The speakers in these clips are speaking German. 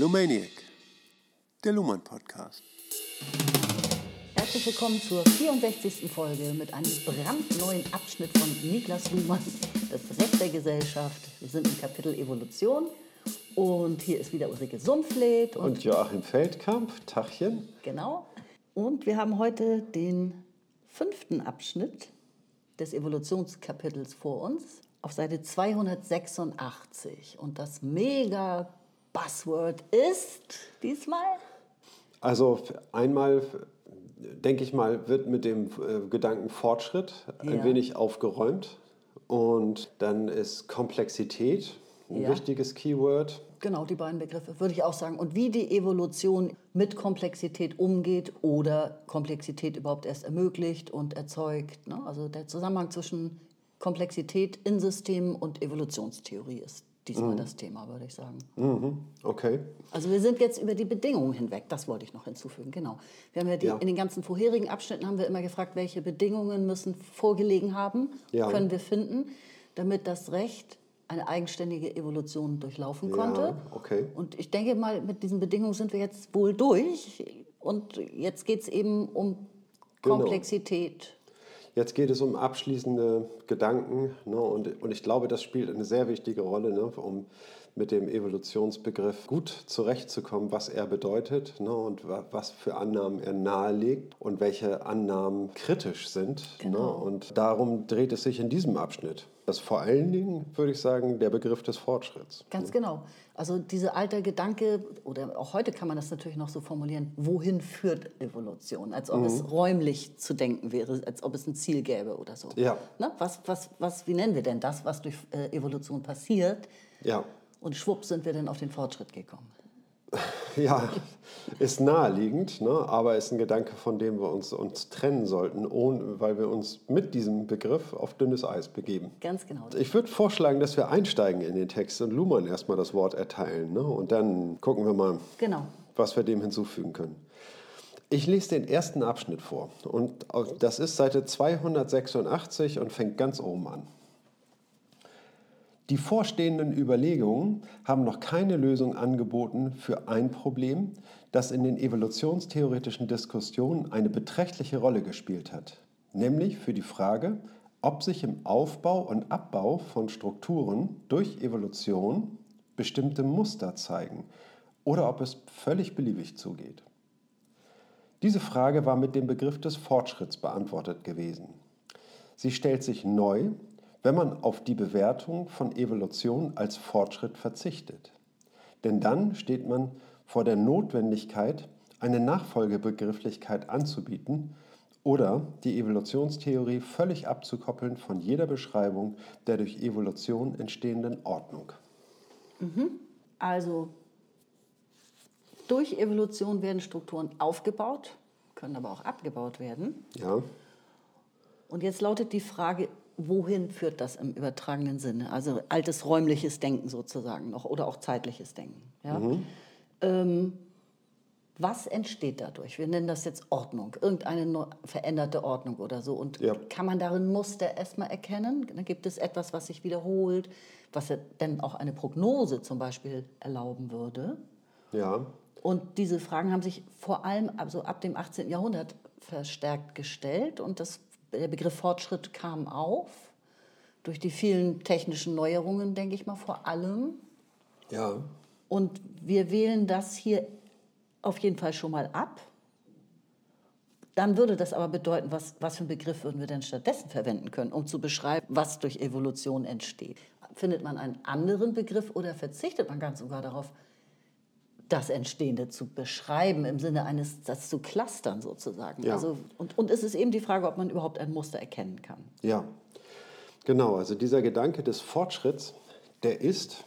Lumaniac, der Luhmann Podcast. Herzlich willkommen zur 64. Folge mit einem brandneuen Abschnitt von Niklas Luhmann, das Recht der Gesellschaft. Wir sind im Kapitel Evolution und hier ist wieder Ulrike Sumpfleth und, und Joachim Feldkamp. Tachchen. Genau. Und wir haben heute den fünften Abschnitt des Evolutionskapitels vor uns auf Seite 286. Und das mega Buzzword ist diesmal? Also einmal, denke ich mal, wird mit dem äh, Gedanken Fortschritt ein ja. wenig aufgeräumt. Und dann ist Komplexität ein ja. wichtiges Keyword. Genau, die beiden Begriffe, würde ich auch sagen. Und wie die Evolution mit Komplexität umgeht oder Komplexität überhaupt erst ermöglicht und erzeugt. Ne? Also der Zusammenhang zwischen Komplexität in Systemen und Evolutionstheorie ist diesmal mhm. das Thema, würde ich sagen. Mhm. Okay. Also wir sind jetzt über die Bedingungen hinweg, das wollte ich noch hinzufügen, genau. Wir haben ja, die, ja. in den ganzen vorherigen Abschnitten haben wir immer gefragt, welche Bedingungen müssen vorgelegen haben, ja. können wir finden, damit das Recht eine eigenständige Evolution durchlaufen konnte. Ja, okay. Und ich denke mal, mit diesen Bedingungen sind wir jetzt wohl durch. Und jetzt geht es eben um genau. Komplexität. Jetzt geht es um abschließende Gedanken. Ne, und, und ich glaube, das spielt eine sehr wichtige Rolle, ne, um mit dem Evolutionsbegriff gut zurechtzukommen, was er bedeutet ne, und was für Annahmen er nahelegt und welche Annahmen kritisch sind. Ne. Genau. Ne, und darum dreht es sich in diesem Abschnitt. Das ist vor allen Dingen, würde ich sagen, der Begriff des Fortschritts. Ganz ne. genau. Also dieser alte Gedanke, oder auch heute kann man das natürlich noch so formulieren, wohin führt Evolution? Als ob mhm. es räumlich zu denken wäre, als ob es ein Ziel gäbe oder so. Ja. Ne? Was, was, was, wie nennen wir denn das, was durch äh, Evolution passiert? Ja. Und schwupp sind wir dann auf den Fortschritt gekommen. Ja, ist naheliegend, ne? aber ist ein Gedanke, von dem wir uns, uns trennen sollten, ohne, weil wir uns mit diesem Begriff auf dünnes Eis begeben. Ganz genau. Ich würde vorschlagen, dass wir einsteigen in den Text und Luhmann erstmal das Wort erteilen. Ne? Und dann gucken wir mal, genau. was wir dem hinzufügen können. Ich lese den ersten Abschnitt vor und das ist Seite 286 und fängt ganz oben an. Die vorstehenden Überlegungen haben noch keine Lösung angeboten für ein Problem, das in den evolutionstheoretischen Diskussionen eine beträchtliche Rolle gespielt hat, nämlich für die Frage, ob sich im Aufbau und Abbau von Strukturen durch Evolution bestimmte Muster zeigen oder ob es völlig beliebig zugeht. Diese Frage war mit dem Begriff des Fortschritts beantwortet gewesen. Sie stellt sich neu wenn man auf die Bewertung von Evolution als Fortschritt verzichtet. Denn dann steht man vor der Notwendigkeit, eine Nachfolgebegrifflichkeit anzubieten oder die Evolutionstheorie völlig abzukoppeln von jeder Beschreibung der durch Evolution entstehenden Ordnung. Mhm. Also durch Evolution werden Strukturen aufgebaut, können aber auch abgebaut werden. Ja. Und jetzt lautet die Frage, wohin führt das im übertragenen Sinne? Also altes räumliches Denken sozusagen noch oder auch zeitliches Denken. Ja? Mhm. Ähm, was entsteht dadurch? Wir nennen das jetzt Ordnung, irgendeine veränderte Ordnung oder so. Und ja. kann man darin Muster erstmal erkennen? Dann gibt es etwas, was sich wiederholt, was dann auch eine Prognose zum Beispiel erlauben würde. Ja. Und diese Fragen haben sich vor allem also ab dem 18. Jahrhundert verstärkt gestellt und das der Begriff Fortschritt kam auf, durch die vielen technischen Neuerungen, denke ich mal, vor allem. Ja. Und wir wählen das hier auf jeden Fall schon mal ab. Dann würde das aber bedeuten, was, was für einen Begriff würden wir denn stattdessen verwenden können, um zu beschreiben, was durch Evolution entsteht. Findet man einen anderen Begriff oder verzichtet man ganz sogar darauf, das Entstehende zu beschreiben, im Sinne eines, das zu clustern sozusagen. Ja. Also, und, und es ist eben die Frage, ob man überhaupt ein Muster erkennen kann. Ja, genau. Also dieser Gedanke des Fortschritts, der ist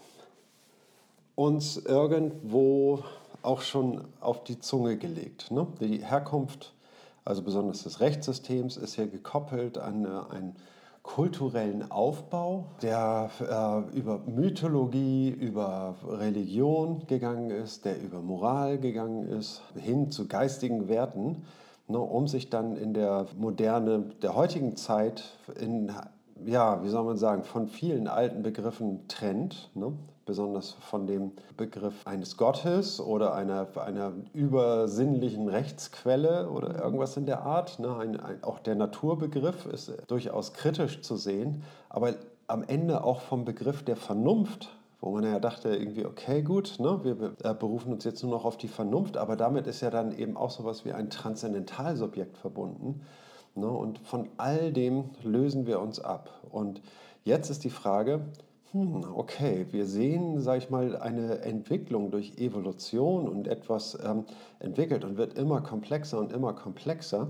uns irgendwo auch schon auf die Zunge gelegt. Ne? Die Herkunft, also besonders des Rechtssystems, ist ja gekoppelt an ein kulturellen Aufbau, der äh, über Mythologie, über Religion gegangen ist, der über Moral gegangen ist, hin zu geistigen Werten, ne, um sich dann in der Moderne der heutigen Zeit in, ja, wie soll man sagen, von vielen alten Begriffen trennt. Ne? besonders von dem Begriff eines Gottes oder einer, einer übersinnlichen Rechtsquelle oder irgendwas in der Art. Ne? Ein, ein, auch der Naturbegriff ist durchaus kritisch zu sehen, aber am Ende auch vom Begriff der Vernunft wo man ja dachte, irgendwie, okay, gut, ne, wir berufen uns jetzt nur noch auf die Vernunft, aber damit ist ja dann eben auch sowas wie ein Transzendentalsubjekt verbunden. Ne, und von all dem lösen wir uns ab. Und jetzt ist die Frage, hm, okay, wir sehen, sage ich mal, eine Entwicklung durch Evolution und etwas ähm, entwickelt und wird immer komplexer und immer komplexer.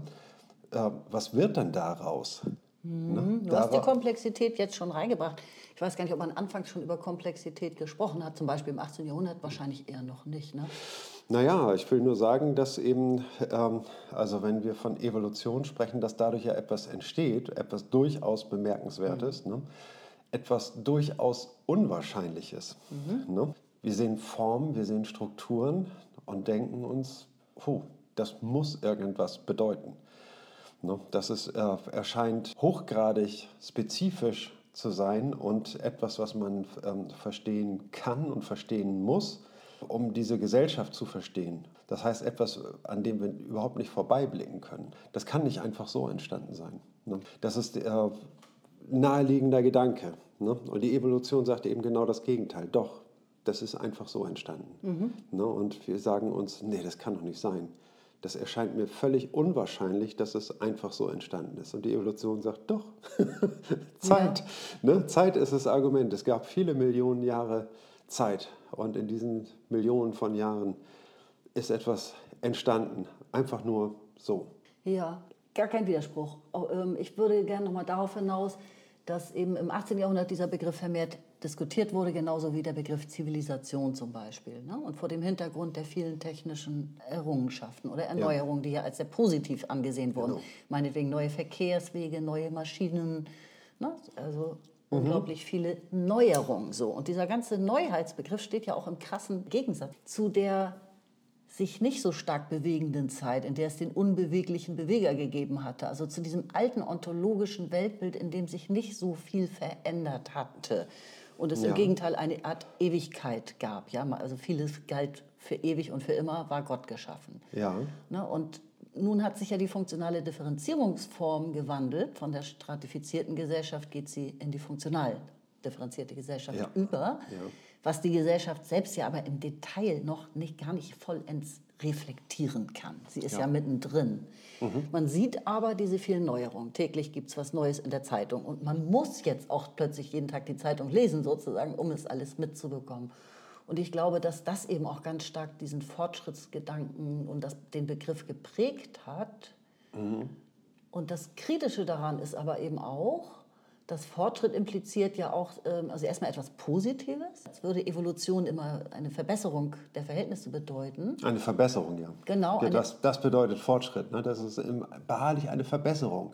Äh, was wird dann daraus? Mhm. Ne? Du hast die Komplexität jetzt schon reingebracht. Ich weiß gar nicht, ob man anfangs schon über Komplexität gesprochen hat, zum Beispiel im 18. Jahrhundert wahrscheinlich eher noch nicht. Ne? Naja, ich will nur sagen, dass eben, ähm, also wenn wir von Evolution sprechen, dass dadurch ja etwas entsteht, etwas durchaus Bemerkenswertes, mhm. ne? etwas durchaus Unwahrscheinliches. Mhm. Ne? Wir sehen Formen, wir sehen Strukturen und denken uns, oh, das muss irgendwas bedeuten. Ne? Das ist, äh, erscheint hochgradig spezifisch zu sein und etwas, was man ähm, verstehen kann und verstehen muss, um diese Gesellschaft zu verstehen. Das heißt etwas, an dem wir überhaupt nicht vorbeiblicken können. Das kann nicht einfach so entstanden sein. Ne? Das ist äh, naheliegender Gedanke. Ne? Und die Evolution sagt eben genau das Gegenteil. Doch, das ist einfach so entstanden. Mhm. Ne? Und wir sagen uns, nee, das kann doch nicht sein. Das erscheint mir völlig unwahrscheinlich, dass es einfach so entstanden ist. Und die Evolution sagt, doch, Zeit. Ja. Ne? Zeit ist das Argument. Es gab viele Millionen Jahre Zeit. Und in diesen Millionen von Jahren ist etwas entstanden. Einfach nur so. Ja, gar kein Widerspruch. Ähm, ich würde gerne noch mal darauf hinaus, dass eben im 18. Jahrhundert dieser Begriff vermehrt diskutiert wurde, genauso wie der Begriff Zivilisation zum Beispiel. Ne? Und vor dem Hintergrund der vielen technischen Errungenschaften oder Erneuerungen, ja. die ja als sehr positiv angesehen wurden. Genau. Meinetwegen neue Verkehrswege, neue Maschinen, ne? also. Unglaublich viele Neuerungen. So. Und dieser ganze Neuheitsbegriff steht ja auch im krassen Gegensatz zu der sich nicht so stark bewegenden Zeit, in der es den unbeweglichen Beweger gegeben hatte, also zu diesem alten ontologischen Weltbild, in dem sich nicht so viel verändert hatte und es ja. im Gegenteil eine Art Ewigkeit gab. Ja? Also vieles galt für ewig und für immer, war Gott geschaffen. Ja. Ne? Und nun hat sich ja die funktionale Differenzierungsform gewandelt. Von der stratifizierten Gesellschaft geht sie in die funktional differenzierte Gesellschaft ja. über. Ja was die Gesellschaft selbst ja aber im Detail noch nicht, gar nicht vollends reflektieren kann. Sie ist ja, ja mittendrin. Mhm. Man sieht aber diese vielen Neuerungen. Täglich gibt es was Neues in der Zeitung und man muss jetzt auch plötzlich jeden Tag die Zeitung lesen, sozusagen, um es alles mitzubekommen. Und ich glaube, dass das eben auch ganz stark diesen Fortschrittsgedanken und das, den Begriff geprägt hat. Mhm. Und das Kritische daran ist aber eben auch, das Fortschritt impliziert ja auch, ähm, also erstmal etwas Positives. Es würde Evolution immer eine Verbesserung der Verhältnisse bedeuten. Eine Verbesserung, ja. Genau. Ja, das, das bedeutet Fortschritt. Ne? Das ist beharrlich eine Verbesserung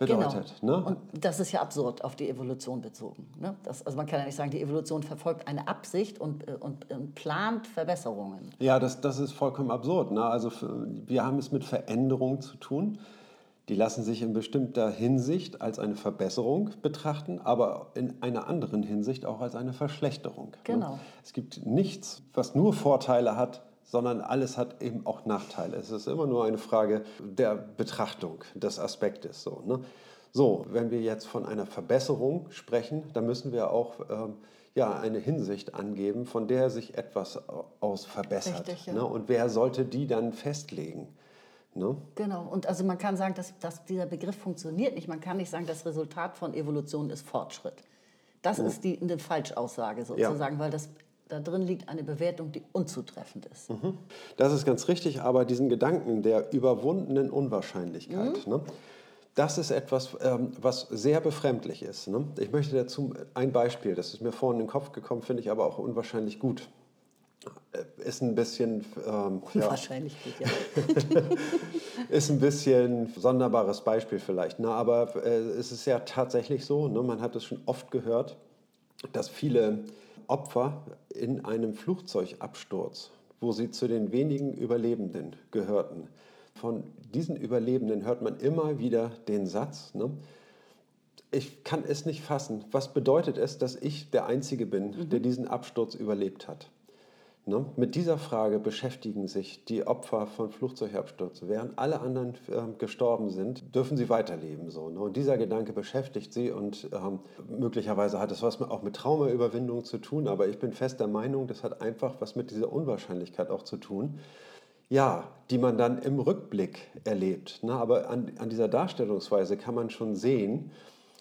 bedeutet. Genau. Ne? Und das ist ja absurd auf die Evolution bezogen. Ne? Das, also man kann ja nicht sagen, die Evolution verfolgt eine Absicht und, äh, und, und plant Verbesserungen. Ja, das, das ist vollkommen absurd. Ne? Also wir haben es mit Veränderungen zu tun. Die lassen sich in bestimmter Hinsicht als eine Verbesserung betrachten, aber in einer anderen Hinsicht auch als eine Verschlechterung. Genau. Es gibt nichts, was nur Vorteile hat, sondern alles hat eben auch Nachteile. Es ist immer nur eine Frage der Betrachtung des Aspektes. So, ne? so wenn wir jetzt von einer Verbesserung sprechen, dann müssen wir auch ähm, ja, eine Hinsicht angeben, von der sich etwas aus verbessert. Richtig, ja. ne? Und wer sollte die dann festlegen? Ne? Genau, und also man kann sagen, dass, dass dieser Begriff funktioniert nicht. Man kann nicht sagen, das Resultat von Evolution ist Fortschritt. Das ja. ist die, eine Falschaussage sozusagen, ja. weil das, da drin liegt eine Bewertung, die unzutreffend ist. Mhm. Das ist ganz richtig, aber diesen Gedanken der überwundenen Unwahrscheinlichkeit, mhm. ne? das ist etwas, ähm, was sehr befremdlich ist. Ne? Ich möchte dazu ein Beispiel, das ist mir vorhin in den Kopf gekommen, finde ich aber auch unwahrscheinlich gut. Äh, ist ein bisschen. Ähm, Wahrscheinlich ja. ist ein bisschen sonderbares Beispiel vielleicht. Ne? Aber äh, es ist ja tatsächlich so, ne? man hat es schon oft gehört, dass viele Opfer in einem Flugzeugabsturz, wo sie zu den wenigen Überlebenden gehörten, von diesen Überlebenden hört man immer wieder den Satz, ne? ich kann es nicht fassen. Was bedeutet es, dass ich der Einzige bin, mhm. der diesen Absturz überlebt hat? Ne? Mit dieser Frage beschäftigen sich die Opfer von Flugzeugabstürzen. Während alle anderen äh, gestorben sind, dürfen sie weiterleben. So, ne? Und dieser Gedanke beschäftigt sie und ähm, möglicherweise hat es was auch mit Traumaüberwindung zu tun, aber ich bin fest der Meinung, das hat einfach was mit dieser Unwahrscheinlichkeit auch zu tun. Ja, die man dann im Rückblick erlebt. Ne? Aber an, an dieser Darstellungsweise kann man schon sehen,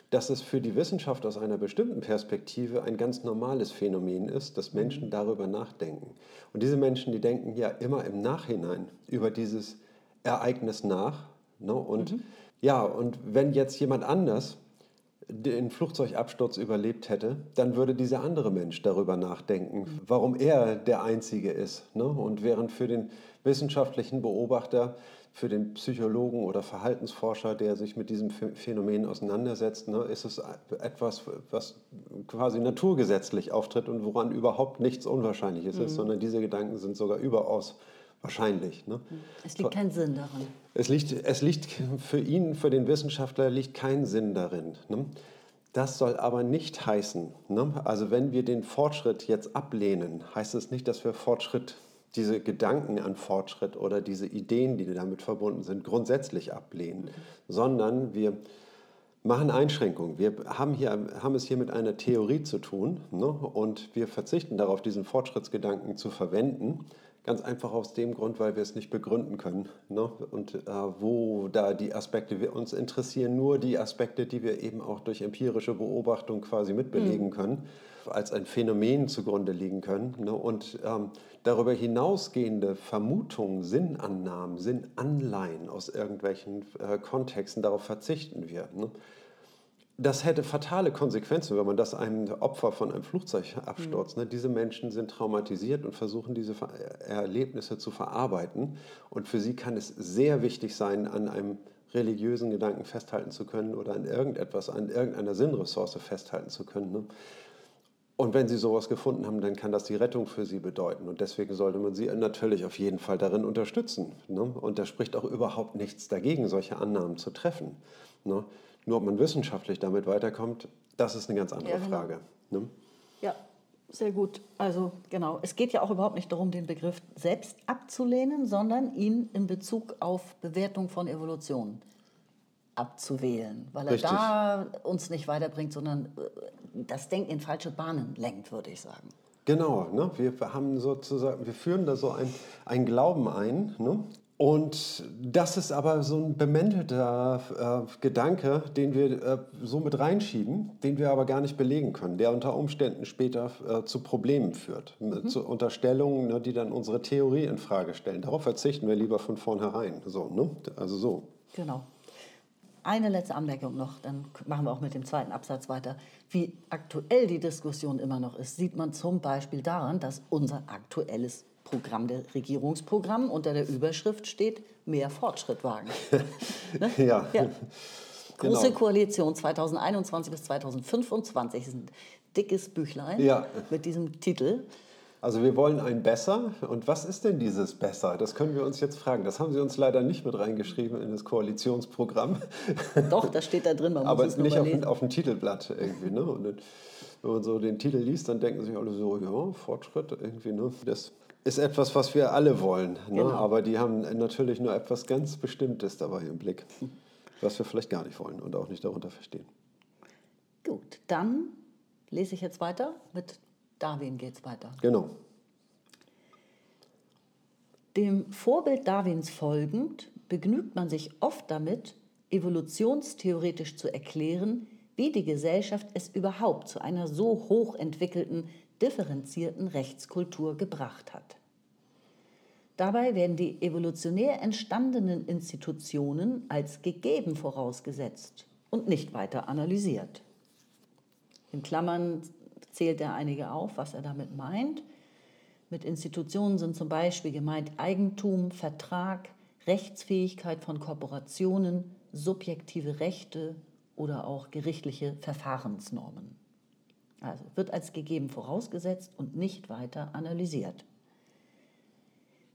dass es für die Wissenschaft aus einer bestimmten Perspektive ein ganz normales Phänomen ist, dass Menschen mhm. darüber nachdenken. Und diese Menschen, die denken ja immer im Nachhinein über dieses Ereignis nach. Ne? Und mhm. ja, und wenn jetzt jemand anders den Flugzeugabsturz überlebt hätte, dann würde dieser andere Mensch darüber nachdenken, mhm. warum er der Einzige ist. Ne? Und während für den wissenschaftlichen Beobachter für den Psychologen oder Verhaltensforscher, der sich mit diesem Phänomen auseinandersetzt, ne, ist es etwas, was quasi naturgesetzlich auftritt und woran überhaupt nichts Unwahrscheinliches mhm. ist, sondern diese Gedanken sind sogar überaus wahrscheinlich. Ne? Es liegt kein Sinn darin. Es liegt, es liegt für ihn, für den Wissenschaftler, liegt kein Sinn darin. Ne? Das soll aber nicht heißen, ne? also wenn wir den Fortschritt jetzt ablehnen, heißt es nicht, dass wir Fortschritt diese Gedanken an Fortschritt oder diese Ideen, die damit verbunden sind, grundsätzlich ablehnen, mhm. sondern wir machen Einschränkungen. Wir haben, hier, haben es hier mit einer Theorie zu tun ne? und wir verzichten darauf, diesen Fortschrittsgedanken zu verwenden. Ganz einfach aus dem Grund, weil wir es nicht begründen können. Ne? Und äh, wo da die Aspekte, wir uns interessieren nur die Aspekte, die wir eben auch durch empirische Beobachtung quasi mitbelegen mhm. können als ein Phänomen zugrunde liegen können. Ne? Und ähm, darüber hinausgehende Vermutungen, Sinnannahmen, Sinnanleihen aus irgendwelchen äh, Kontexten, darauf verzichten wir. Ne? Das hätte fatale Konsequenzen, wenn man das einem Opfer von einem Flugzeugabsturz, mhm. ne? diese Menschen sind traumatisiert und versuchen diese Erlebnisse zu verarbeiten. Und für sie kann es sehr wichtig sein, an einem religiösen Gedanken festhalten zu können oder an irgendetwas, an irgendeiner Sinnressource festhalten zu können. Ne? Und wenn Sie sowas gefunden haben, dann kann das die Rettung für Sie bedeuten. Und deswegen sollte man Sie natürlich auf jeden Fall darin unterstützen. Ne? Und da spricht auch überhaupt nichts dagegen, solche Annahmen zu treffen. Ne? Nur ob man wissenschaftlich damit weiterkommt, das ist eine ganz andere ja, genau. Frage. Ne? Ja, sehr gut. Also genau, es geht ja auch überhaupt nicht darum, den Begriff selbst abzulehnen, sondern ihn in Bezug auf Bewertung von Evolution abzuwählen, weil er Richtig. da uns nicht weiterbringt, sondern äh, das Denken in falsche Bahnen lenkt, würde ich sagen. Genau, ne? wir haben sozusagen, wir führen da so ein, ein Glauben ein. Ne? Und das ist aber so ein bemäntelter äh, Gedanke, den wir äh, so mit reinschieben, den wir aber gar nicht belegen können, der unter Umständen später äh, zu Problemen führt, mhm. zu Unterstellungen, ne, die dann unsere Theorie in Frage stellen. Darauf verzichten wir lieber von vornherein. So, ne? Also so. Genau. Eine letzte Anmerkung noch, dann machen wir auch mit dem zweiten Absatz weiter. Wie aktuell die Diskussion immer noch ist, sieht man zum Beispiel daran, dass unser aktuelles Programm, der Regierungsprogramm, unter der Überschrift steht, mehr Fortschritt wagen. ne? ja. ja. Große genau. Koalition 2021 bis 2025 ist ein dickes Büchlein ja. mit diesem Titel. Also wir wollen ein Besser. Und was ist denn dieses Besser? Das können wir uns jetzt fragen. Das haben Sie uns leider nicht mit reingeschrieben in das Koalitionsprogramm. Doch, das steht da drin. Man Aber nicht auf, auf, dem Titelblatt irgendwie. Ne? Und wenn man so den Titel liest, dann denken sich alle so, ja, Fortschritt irgendwie. Ne? Das ist etwas, was wir alle wollen. Ne? Genau. Aber die haben natürlich nur etwas ganz Bestimmtes dabei im Blick, was wir vielleicht gar nicht wollen und auch nicht darunter verstehen. Gut, dann lese ich jetzt weiter mit Darwin geht es weiter. Genau. Dem Vorbild Darwins folgend begnügt man sich oft damit, evolutionstheoretisch zu erklären, wie die Gesellschaft es überhaupt zu einer so hochentwickelten, differenzierten Rechtskultur gebracht hat. Dabei werden die evolutionär entstandenen Institutionen als gegeben vorausgesetzt und nicht weiter analysiert. In Klammern zählt er einige auf, was er damit meint. Mit Institutionen sind zum Beispiel gemeint Eigentum, Vertrag, Rechtsfähigkeit von Korporationen, subjektive Rechte oder auch gerichtliche Verfahrensnormen. Also wird als gegeben vorausgesetzt und nicht weiter analysiert.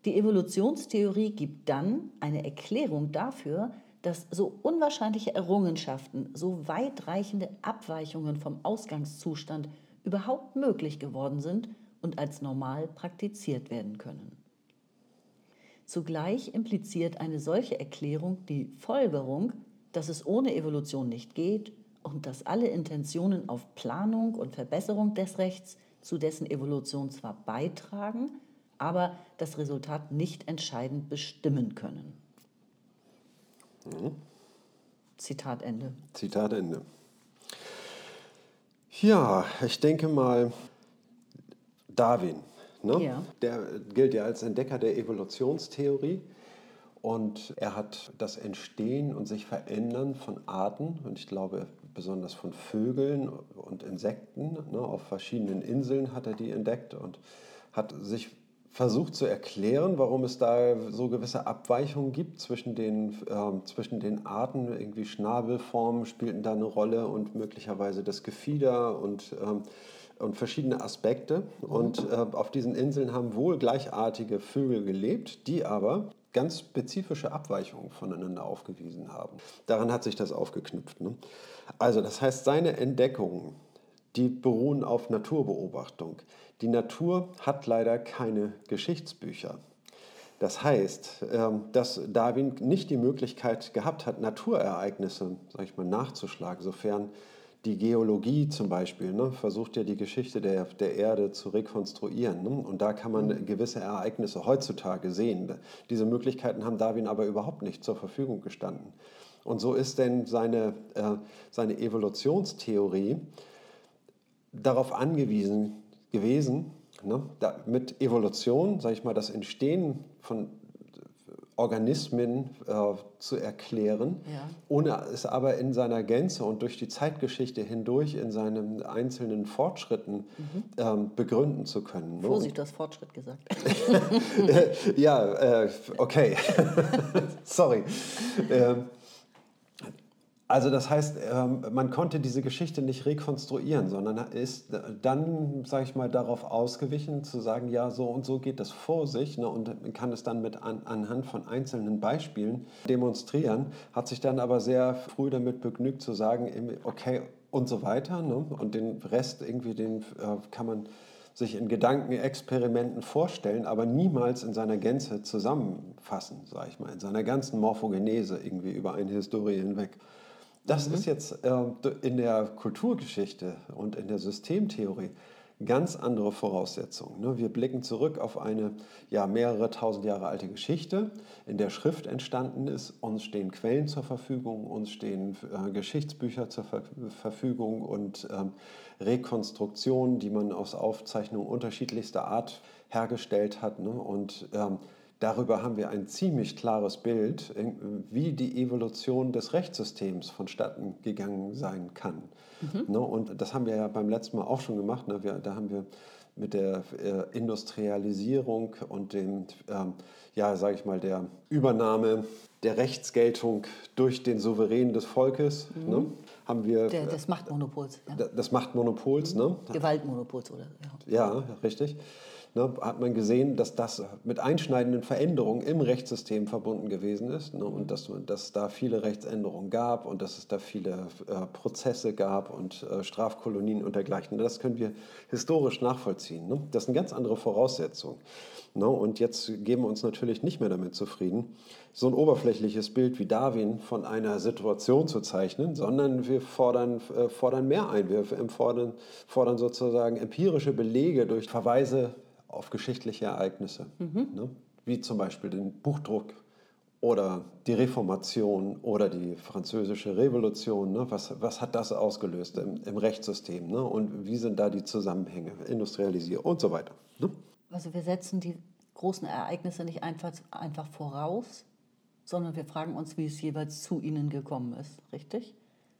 Die Evolutionstheorie gibt dann eine Erklärung dafür, dass so unwahrscheinliche Errungenschaften, so weitreichende Abweichungen vom Ausgangszustand überhaupt möglich geworden sind und als normal praktiziert werden können. Zugleich impliziert eine solche Erklärung die Folgerung, dass es ohne Evolution nicht geht und dass alle Intentionen auf Planung und Verbesserung des Rechts zu dessen Evolution zwar beitragen, aber das Resultat nicht entscheidend bestimmen können. Mhm. Zitat Ende. Zitat Ende. Ja, ich denke mal, Darwin, ne? ja. der gilt ja als Entdecker der Evolutionstheorie. Und er hat das Entstehen und sich Verändern von Arten, und ich glaube besonders von Vögeln und Insekten, ne, auf verschiedenen Inseln hat er die entdeckt und hat sich versucht zu erklären, warum es da so gewisse Abweichungen gibt zwischen den, äh, zwischen den Arten. Irgendwie Schnabelformen spielten da eine Rolle und möglicherweise das Gefieder und, ähm, und verschiedene Aspekte. Und äh, auf diesen Inseln haben wohl gleichartige Vögel gelebt, die aber ganz spezifische Abweichungen voneinander aufgewiesen haben. Daran hat sich das aufgeknüpft. Ne? Also das heißt, seine Entdeckungen, die beruhen auf Naturbeobachtung. Die Natur hat leider keine Geschichtsbücher. Das heißt, ähm, dass Darwin nicht die Möglichkeit gehabt hat, Naturereignisse sag ich mal, nachzuschlagen, sofern die Geologie zum Beispiel ne, versucht ja die Geschichte der, der Erde zu rekonstruieren. Ne? Und da kann man mhm. gewisse Ereignisse heutzutage sehen. Diese Möglichkeiten haben Darwin aber überhaupt nicht zur Verfügung gestanden. Und so ist denn seine, äh, seine Evolutionstheorie darauf angewiesen gewesen, ne, da, mit Evolution, sage ich mal, das Entstehen von Organismen äh, zu erklären, ja. ohne es aber in seiner Gänze und durch die Zeitgeschichte hindurch in seinen einzelnen Fortschritten mhm. ähm, begründen zu können. Ne? Vorsicht, du hast Fortschritt gesagt. ja, äh, okay. Sorry. Ähm, also das heißt, ähm, man konnte diese Geschichte nicht rekonstruieren, sondern ist dann, sage ich mal, darauf ausgewichen zu sagen, ja, so und so geht das vor sich ne, und kann es dann mit an, anhand von einzelnen Beispielen demonstrieren, hat sich dann aber sehr früh damit begnügt zu sagen, okay und so weiter ne, und den Rest irgendwie, den äh, kann man sich in Gedankenexperimenten vorstellen, aber niemals in seiner Gänze zusammenfassen, sage ich mal, in seiner ganzen Morphogenese irgendwie über eine Historie hinweg. Das mhm. ist jetzt äh, in der Kulturgeschichte und in der Systemtheorie ganz andere Voraussetzungen. Ne? Wir blicken zurück auf eine ja, mehrere tausend Jahre alte Geschichte, in der Schrift entstanden ist. Uns stehen Quellen zur Verfügung, uns stehen äh, Geschichtsbücher zur Ver Verfügung und ähm, Rekonstruktionen, die man aus Aufzeichnungen unterschiedlichster Art hergestellt hat. Ne? Und ähm, Darüber haben wir ein ziemlich klares Bild, wie die Evolution des Rechtssystems vonstatten gegangen sein kann. Mhm. Ne, und das haben wir ja beim letzten Mal auch schon gemacht. Ne, da haben wir mit der äh, Industrialisierung und dem, ähm, ja, sage ich mal, der Übernahme der Rechtsgeltung durch den Souverän des Volkes, mhm. ne, haben wir... Der, des Machtmonopols. Ja. Des Machtmonopols, mhm. ne? Gewaltmonopols, oder? Ja, ja richtig ne, hat man gesehen, dass das mit einschneidenden Veränderungen im Rechtssystem verbunden gewesen ist ne, und dass, dass da viele Rechtsänderungen gab und dass es da viele äh, Prozesse gab und äh, Strafkolonien und dergleichen. Das können wir historisch nachvollziehen. Ne? Das sind ganz andere Voraussetzungen. Ne? Und jetzt geben wir uns natürlich nicht mehr damit zufrieden, so ein oberflächliches Bild wie Darwin von einer Situation zu zeichnen, sondern wir fordern, äh, fordern mehr ein. Wir fordern, fordern sozusagen empirische Belege durch Verweise auf geschichtliche Ereignisse, mhm. ne? wie zum Beispiel den Buchdruck oder die Reformation oder die französische Revolution. Ne? Was, was hat das ausgelöst im, im Rechtssystem ne? und wie sind da die Zusammenhänge, Industrialisierung und so weiter. Ne? Also wir setzen die großen Ereignisse nicht einfach, einfach voraus, sondern wir fragen uns, wie es jeweils zu ihnen gekommen ist, richtig?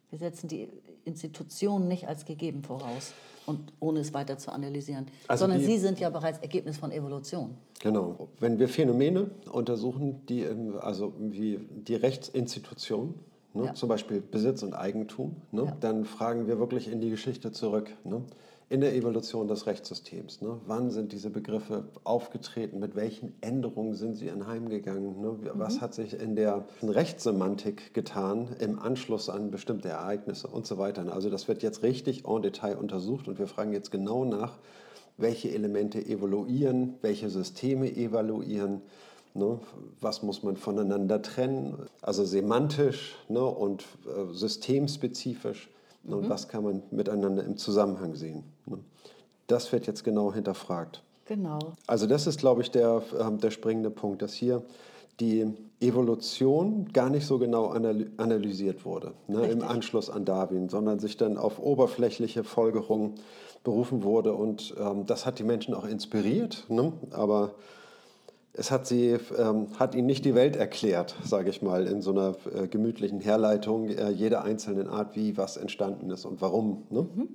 Wir setzen die Institutionen nicht als gegeben voraus und ohne es weiter zu analysieren, also sondern die, sie sind ja bereits Ergebnis von Evolution. Genau. Wenn wir Phänomene untersuchen, die also wie die Rechtsinstitutionen, ne, ja. zum Beispiel Besitz und Eigentum, ne, ja. dann fragen wir wirklich in die Geschichte zurück. Ne? In der Evolution des Rechtssystems. Ne? Wann sind diese Begriffe aufgetreten? Mit welchen Änderungen sind sie anheimgegangen? Ne? Was mhm. hat sich in der Rechtssemantik getan im Anschluss an bestimmte Ereignisse und so weiter? Also das wird jetzt richtig en Detail untersucht und wir fragen jetzt genau nach, welche Elemente evaluieren, welche Systeme evaluieren. Ne, was muss man voneinander trennen? Also semantisch ne, und äh, systemspezifisch. Ne, und mhm. was kann man miteinander im Zusammenhang sehen? Ne? Das wird jetzt genau hinterfragt. Genau. Also das ist, glaube ich, der, äh, der springende Punkt, dass hier die Evolution gar nicht so genau analysiert wurde ne, im Anschluss an Darwin, sondern sich dann auf oberflächliche Folgerungen berufen wurde. Und ähm, das hat die Menschen auch inspiriert, ne? aber es hat, sie, ähm, hat ihnen nicht die Welt erklärt, sage ich mal, in so einer äh, gemütlichen Herleitung äh, jeder einzelnen Art, wie was entstanden ist und warum. Ne? Mhm.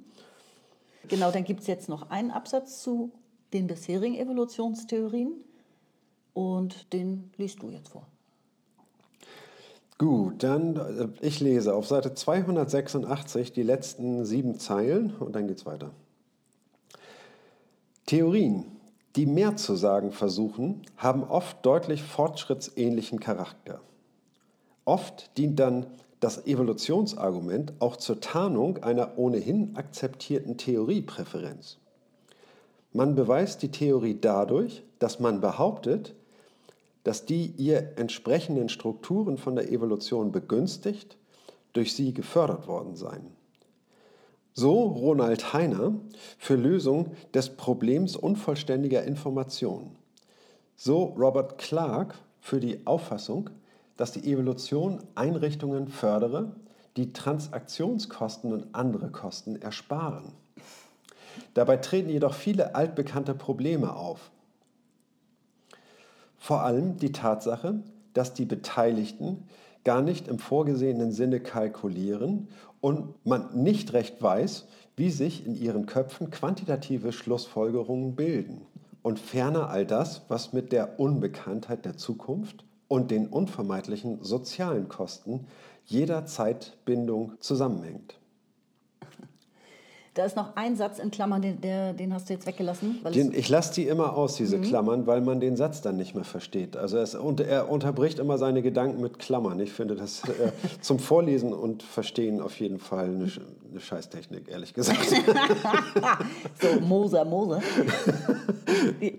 Genau, dann gibt es jetzt noch einen Absatz zu den bisherigen Evolutionstheorien und den liest du jetzt vor. Gut, dann äh, ich lese auf Seite 286 die letzten sieben Zeilen und dann geht es weiter. Theorien die mehr zu sagen versuchen, haben oft deutlich fortschrittsähnlichen Charakter. Oft dient dann das Evolutionsargument auch zur Tarnung einer ohnehin akzeptierten Theoriepräferenz. Man beweist die Theorie dadurch, dass man behauptet, dass die ihr entsprechenden Strukturen von der Evolution begünstigt, durch sie gefördert worden seien. So Ronald Heiner für Lösung des Problems unvollständiger Information. So Robert Clark für die Auffassung, dass die Evolution Einrichtungen fördere, die Transaktionskosten und andere Kosten ersparen. Dabei treten jedoch viele altbekannte Probleme auf. Vor allem die Tatsache, dass die Beteiligten gar nicht im vorgesehenen Sinne kalkulieren und man nicht recht weiß, wie sich in ihren Köpfen quantitative Schlussfolgerungen bilden. Und ferner all das, was mit der Unbekanntheit der Zukunft und den unvermeidlichen sozialen Kosten jeder Zeitbindung zusammenhängt. Da ist noch ein Satz in Klammern, den, der, den hast du jetzt weggelassen. Den, ich lasse die immer aus, diese mhm. Klammern, weil man den Satz dann nicht mehr versteht. Also es, und er unterbricht immer seine Gedanken mit Klammern. Ich finde das äh, zum Vorlesen und Verstehen auf jeden Fall eine, eine Scheißtechnik, ehrlich gesagt. so, Moser, Moser.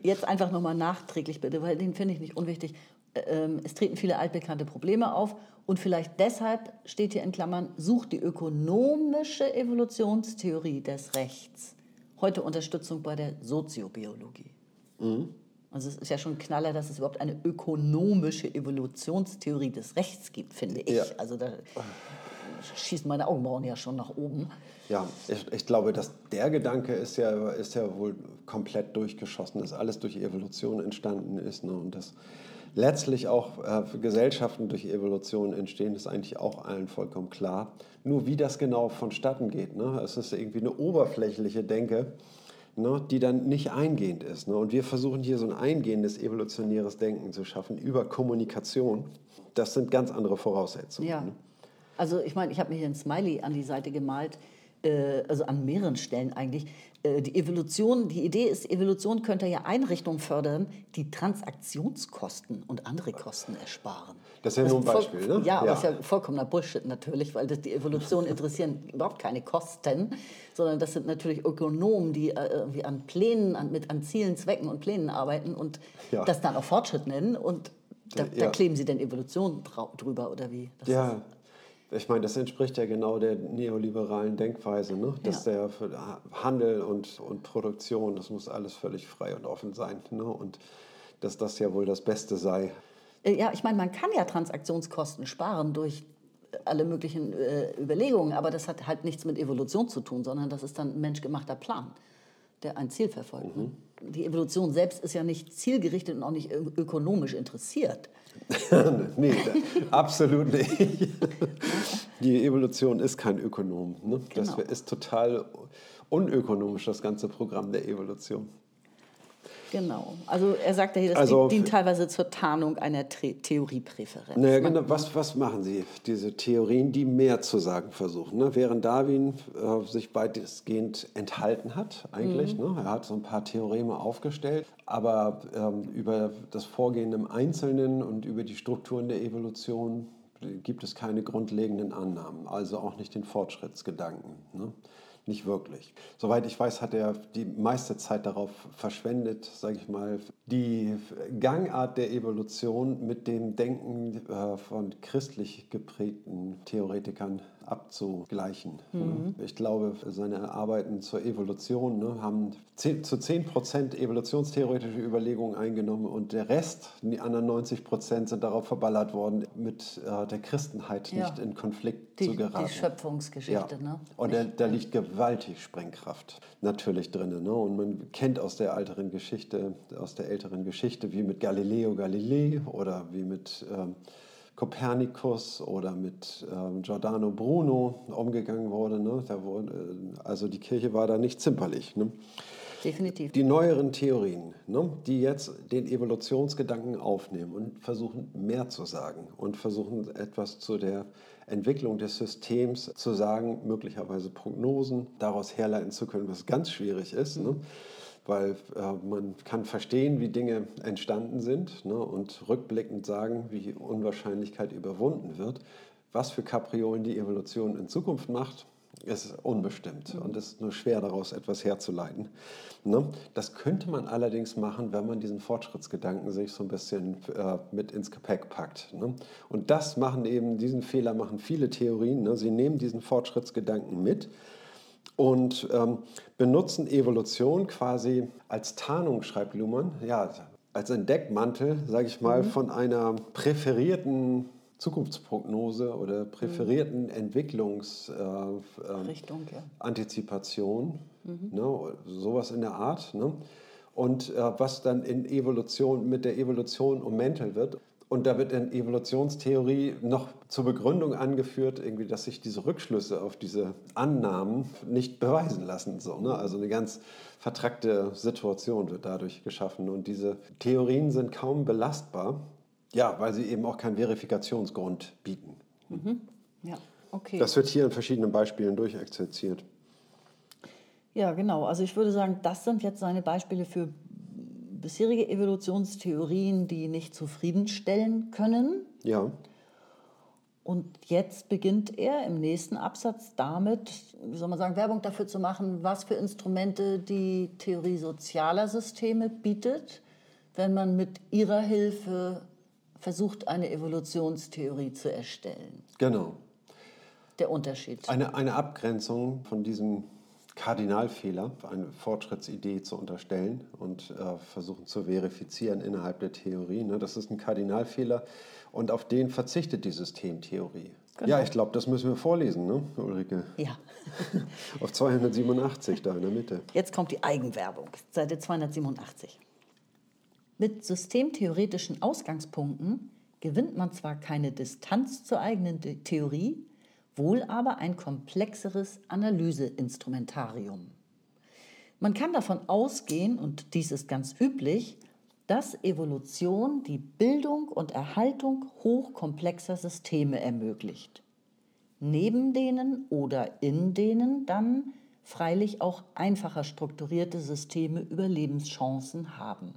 Jetzt einfach nochmal nachträglich bitte, weil den finde ich nicht unwichtig. Ähm, es treten viele altbekannte Probleme auf und vielleicht deshalb steht hier in Klammern, sucht die ökonomische Evolutionstheorie des Rechts heute Unterstützung bei der Soziobiologie. Mhm. Also es ist ja schon ein Knaller, dass es überhaupt eine ökonomische Evolutionstheorie des Rechts gibt, finde ich. Ja. Also da schießen meine Augenbrauen ja schon nach oben. Ja, ich, ich, glaube, dass der Gedanke ist ja, ist ja wohl komplett durchgeschossen, dass alles durch Evolution entstanden ist. Ne? Und das letztlich auch äh, Gesellschaften durch Evolution entstehen, ist eigentlich auch allen vollkommen klar. Nur wie das genau vonstatten geht, ne? es ist irgendwie eine oberflächliche Denke, ne? die dann nicht eingehend ist. Ne? Und wir versuchen hier so ein eingehendes evolutionäres Denken zu schaffen über Kommunikation. Das sind ganz andere Voraussetzungen. Ja. Ne? Also ich meine, ich habe mir hier ein Smiley an die Seite gemalt, also an mehreren Stellen eigentlich, äh, die Evolution, die Idee ist, Evolution könnte ja Einrichtungen fördern, die Transaktionskosten und andere Kosten ersparen. Das ist ja nur ein Beispiel, ne? Ja, ja. das ist ja vollkommener Bullshit natürlich, weil das, die Evolution interessieren überhaupt keine Kosten, sondern das sind natürlich Ökonomen, die äh, irgendwie an Plänen, an, mit, an Zielen, Zwecken und Plänen arbeiten und ja. das dann auch Fortschritt nennen und da, ja. da kleben sie denn Evolution drüber oder wie? Das ja, ich meine, das entspricht ja genau der neoliberalen Denkweise, ne? dass ja. der Handel und, und Produktion, das muss alles völlig frei und offen sein. Ne? Und dass das ja wohl das Beste sei. Äh, ja, ich meine, man kann ja Transaktionskosten sparen durch alle möglichen äh, Überlegungen, aber das hat halt nichts mit Evolution zu tun, sondern das ist dann ein menschgemachter Plan, der ein Ziel verfolgt. Ne? Mhm. Die Evolution selbst ist ja nicht zielgerichtet und auch nicht ökonomisch interessiert. nee, absolut nicht. Die Evolution ist kein Ökonom. Ne? Das genau. ist total unökonomisch, das ganze Programm der Evolution. Genau. Also er sagt ja hier, das Also- dient teilweise zur Tarnung einer Theoriepräferenz. Naja, genau. Was, was machen sie? Diese Theorien, die mehr zu sagen versuchen. Ne? Während Darwin äh, sich weitestgehend enthalten hat, eigentlich. Ne? Er hat so ein paar Theoreme aufgestellt, aber ähm, über das Vorgehen im Einzelnen und über die Strukturen der Evolution gibt es keine grundlegenden Annahmen, also auch nicht den Fortschrittsgedanken. Ne? Nicht wirklich. Soweit ich weiß, hat er die meiste Zeit darauf verschwendet, sage ich mal, die Gangart der Evolution mit dem Denken äh, von christlich geprägten Theoretikern abzugleichen. Mhm. Ich glaube, seine Arbeiten zur Evolution ne, haben 10, zu 10 Prozent evolutionstheoretische Überlegungen eingenommen und der Rest, die anderen 90 Prozent, sind darauf verballert worden, mit äh, der Christenheit Ja. nicht in Konflikt die, zu geraten. die Schöpfungsgeschichte, ne? Und da, da liegt gewaltig Sprengkraft natürlich drin. Ne? Und man kennt aus der älteren Geschichte, aus der älteren Geschichte, wie mit Galileo Galilei oder wie mit ähm, Kopernikus oder mit ähm, Giordano Bruno umgegangen wurde. Ne? Wurde äh, also die Kirche war da nicht zimperlich. Ne? Definitiv. Die neueren Theorien, ne, die jetzt den Evolutionsgedanken aufnehmen und versuchen mehr zu sagen und versuchen etwas zu der Entwicklung des Systems zu sagen, möglicherweise Prognosen daraus herleiten zu können, was ganz schwierig ist. Ne? Weil äh, man kann verstehen, wie Dinge entstanden sind ne, und rückblickend sagen, wie Unwahrscheinlichkeit überwunden wird. Was für Kapriolen die Evolution in Zukunft macht, ist unbestimmt und es ist nur schwer daraus etwas herzuleiten. Ne? Das könnte man allerdings machen, wenn man diesen Fortschrittsgedanken sich so ein bisschen äh, mit ins Gepäck packt. Ne? Und das machen eben, diesen Fehler machen viele Theorien. Ne? Sie nehmen diesen Fortschrittsgedanken mit und ähm, benutzen Evolution quasi als Tarnung, schreibt Luhmann, ja, als ein Deckmantel, sage ich mal, von einer präferierten Zukunftsprognose oder präferierten Entwicklungs, äh, ähm, Richtung, ja. Antizipation, ne, sowas in der Art. Ne? Und äh, was dann in Evolution mit der Evolution ummäntelt wird. Und da wird in Evolutionstheorie noch zur Begründung angeführt, irgendwie, dass sich diese Rückschlüsse auf diese Annahmen nicht beweisen lassen. So, ne? Also eine ganz vertrackte Situation wird dadurch geschaffen. Und diese Theorien sind kaum belastbar, ja, weil sie eben auch keinen Verifikationsgrund bieten. Ja, okay. Das wird hier in verschiedenen Beispielen durchexerziert. Ja, genau. Also ich würde sagen, das sind jetzt seine Beispiele für bisherige Evolutionstheorien, die nicht zufriedenstellen können. Ja. Und jetzt beginnt er im nächsten Absatz damit, wie soll man sagen, Werbung dafür zu machen, was für Instrumente die Theorie sozialer Systeme bietet, wenn man mit ihrer Hilfe versucht, eine Evolutionstheorie zu erstellen. Genau. Der Unterschied. Eine, eine Abgrenzung von diesem Kardinalfehler, eine Fortschrittsidee zu unterstellen und äh, versuchen zu verifizieren innerhalb der Theorie. Ne? Das ist ein Kardinalfehler und auf den verzichtet die Systemtheorie. Genau. Ja, ich glaube, das müssen wir vorlesen, ne, Ulrike? Ja. Auf 287 da in der Mitte. Jetzt kommt die Eigenwerbung, Seite 287. Mit systemtheoretischen Ausgangspunkten gewinnt man zwar keine Distanz zur eigenen The- Theorie, wohl aber ein komplexeres Analyseinstrumentarium. Man kann davon ausgehen, und dies ist ganz üblich, dass Evolution die Bildung und Erhaltung hochkomplexer Systeme ermöglicht neben denen oder in denen dann freilich auch einfacher strukturierte Systeme Überlebenschancen haben.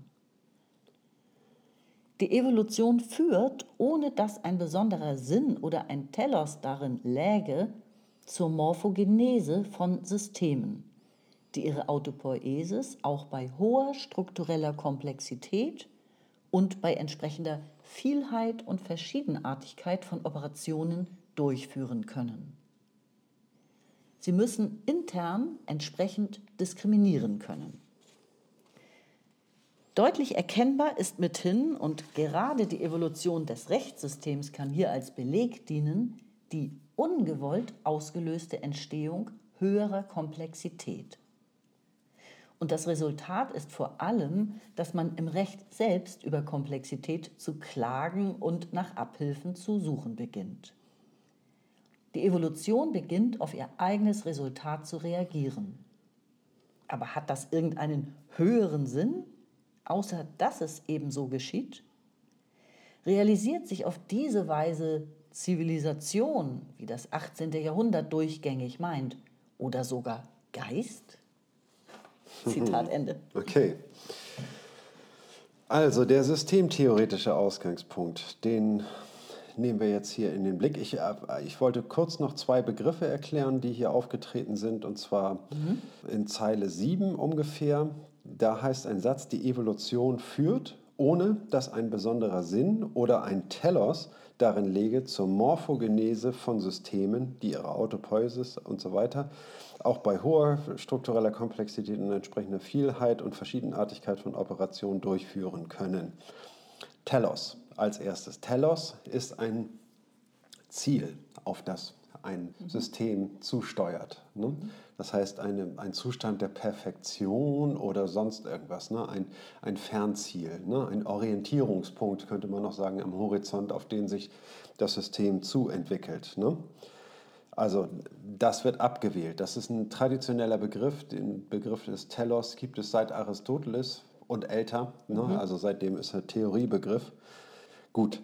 Die Evolution führt, ohne dass ein besonderer Sinn oder ein Telos darin läge, zur Morphogenese von Systemen, die ihre Autopoiesis auch bei hoher struktureller Komplexität und bei entsprechender Vielheit und Verschiedenartigkeit von Operationen durchführen können. Sie müssen intern entsprechend diskriminieren können. Deutlich erkennbar ist mithin, und gerade die Evolution des Rechtssystems kann hier als Beleg dienen, die ungewollt ausgelöste Entstehung höherer Komplexität. Und das Resultat ist vor allem, dass man im Recht selbst über Komplexität zu klagen und nach Abhilfen zu suchen beginnt. Die Evolution beginnt auf ihr eigenes Resultat zu reagieren. Aber hat das irgendeinen höheren Sinn? Außer dass es ebenso geschieht? Realisiert sich auf diese Weise Zivilisation, wie das 18. Jahrhundert durchgängig meint, oder sogar Geist? Zitat Ende. Okay. Also der systemtheoretische Ausgangspunkt, den nehmen wir jetzt hier in den Blick. Ich, äh, ich wollte kurz noch zwei Begriffe erklären, die hier aufgetreten sind, und zwar mhm. in Zeile 7 ungefähr. Da heißt ein Satz, die Evolution führt, ohne dass ein besonderer Sinn oder ein Telos darin lege, zur Morphogenese von Systemen, die ihre Autopoiesis und so weiter auch bei hoher struktureller Komplexität und entsprechender Vielheit und Verschiedenartigkeit von Operationen durchführen können. Telos als erstes. Telos ist ein Ziel, auf das ein mhm. System zusteuert. Ne? Das heißt, eine, ein Zustand der Perfektion oder sonst irgendwas, ne? ein, ein Fernziel, ne? ein Orientierungspunkt, könnte man noch sagen, am Horizont, auf den sich das System zuentwickelt. Ne? Also das wird abgewählt. Das ist ein traditioneller Begriff. Den Begriff des Telos gibt es seit Aristoteles und älter. Ne? Mhm. Also seitdem ist er Theoriebegriff. Gut.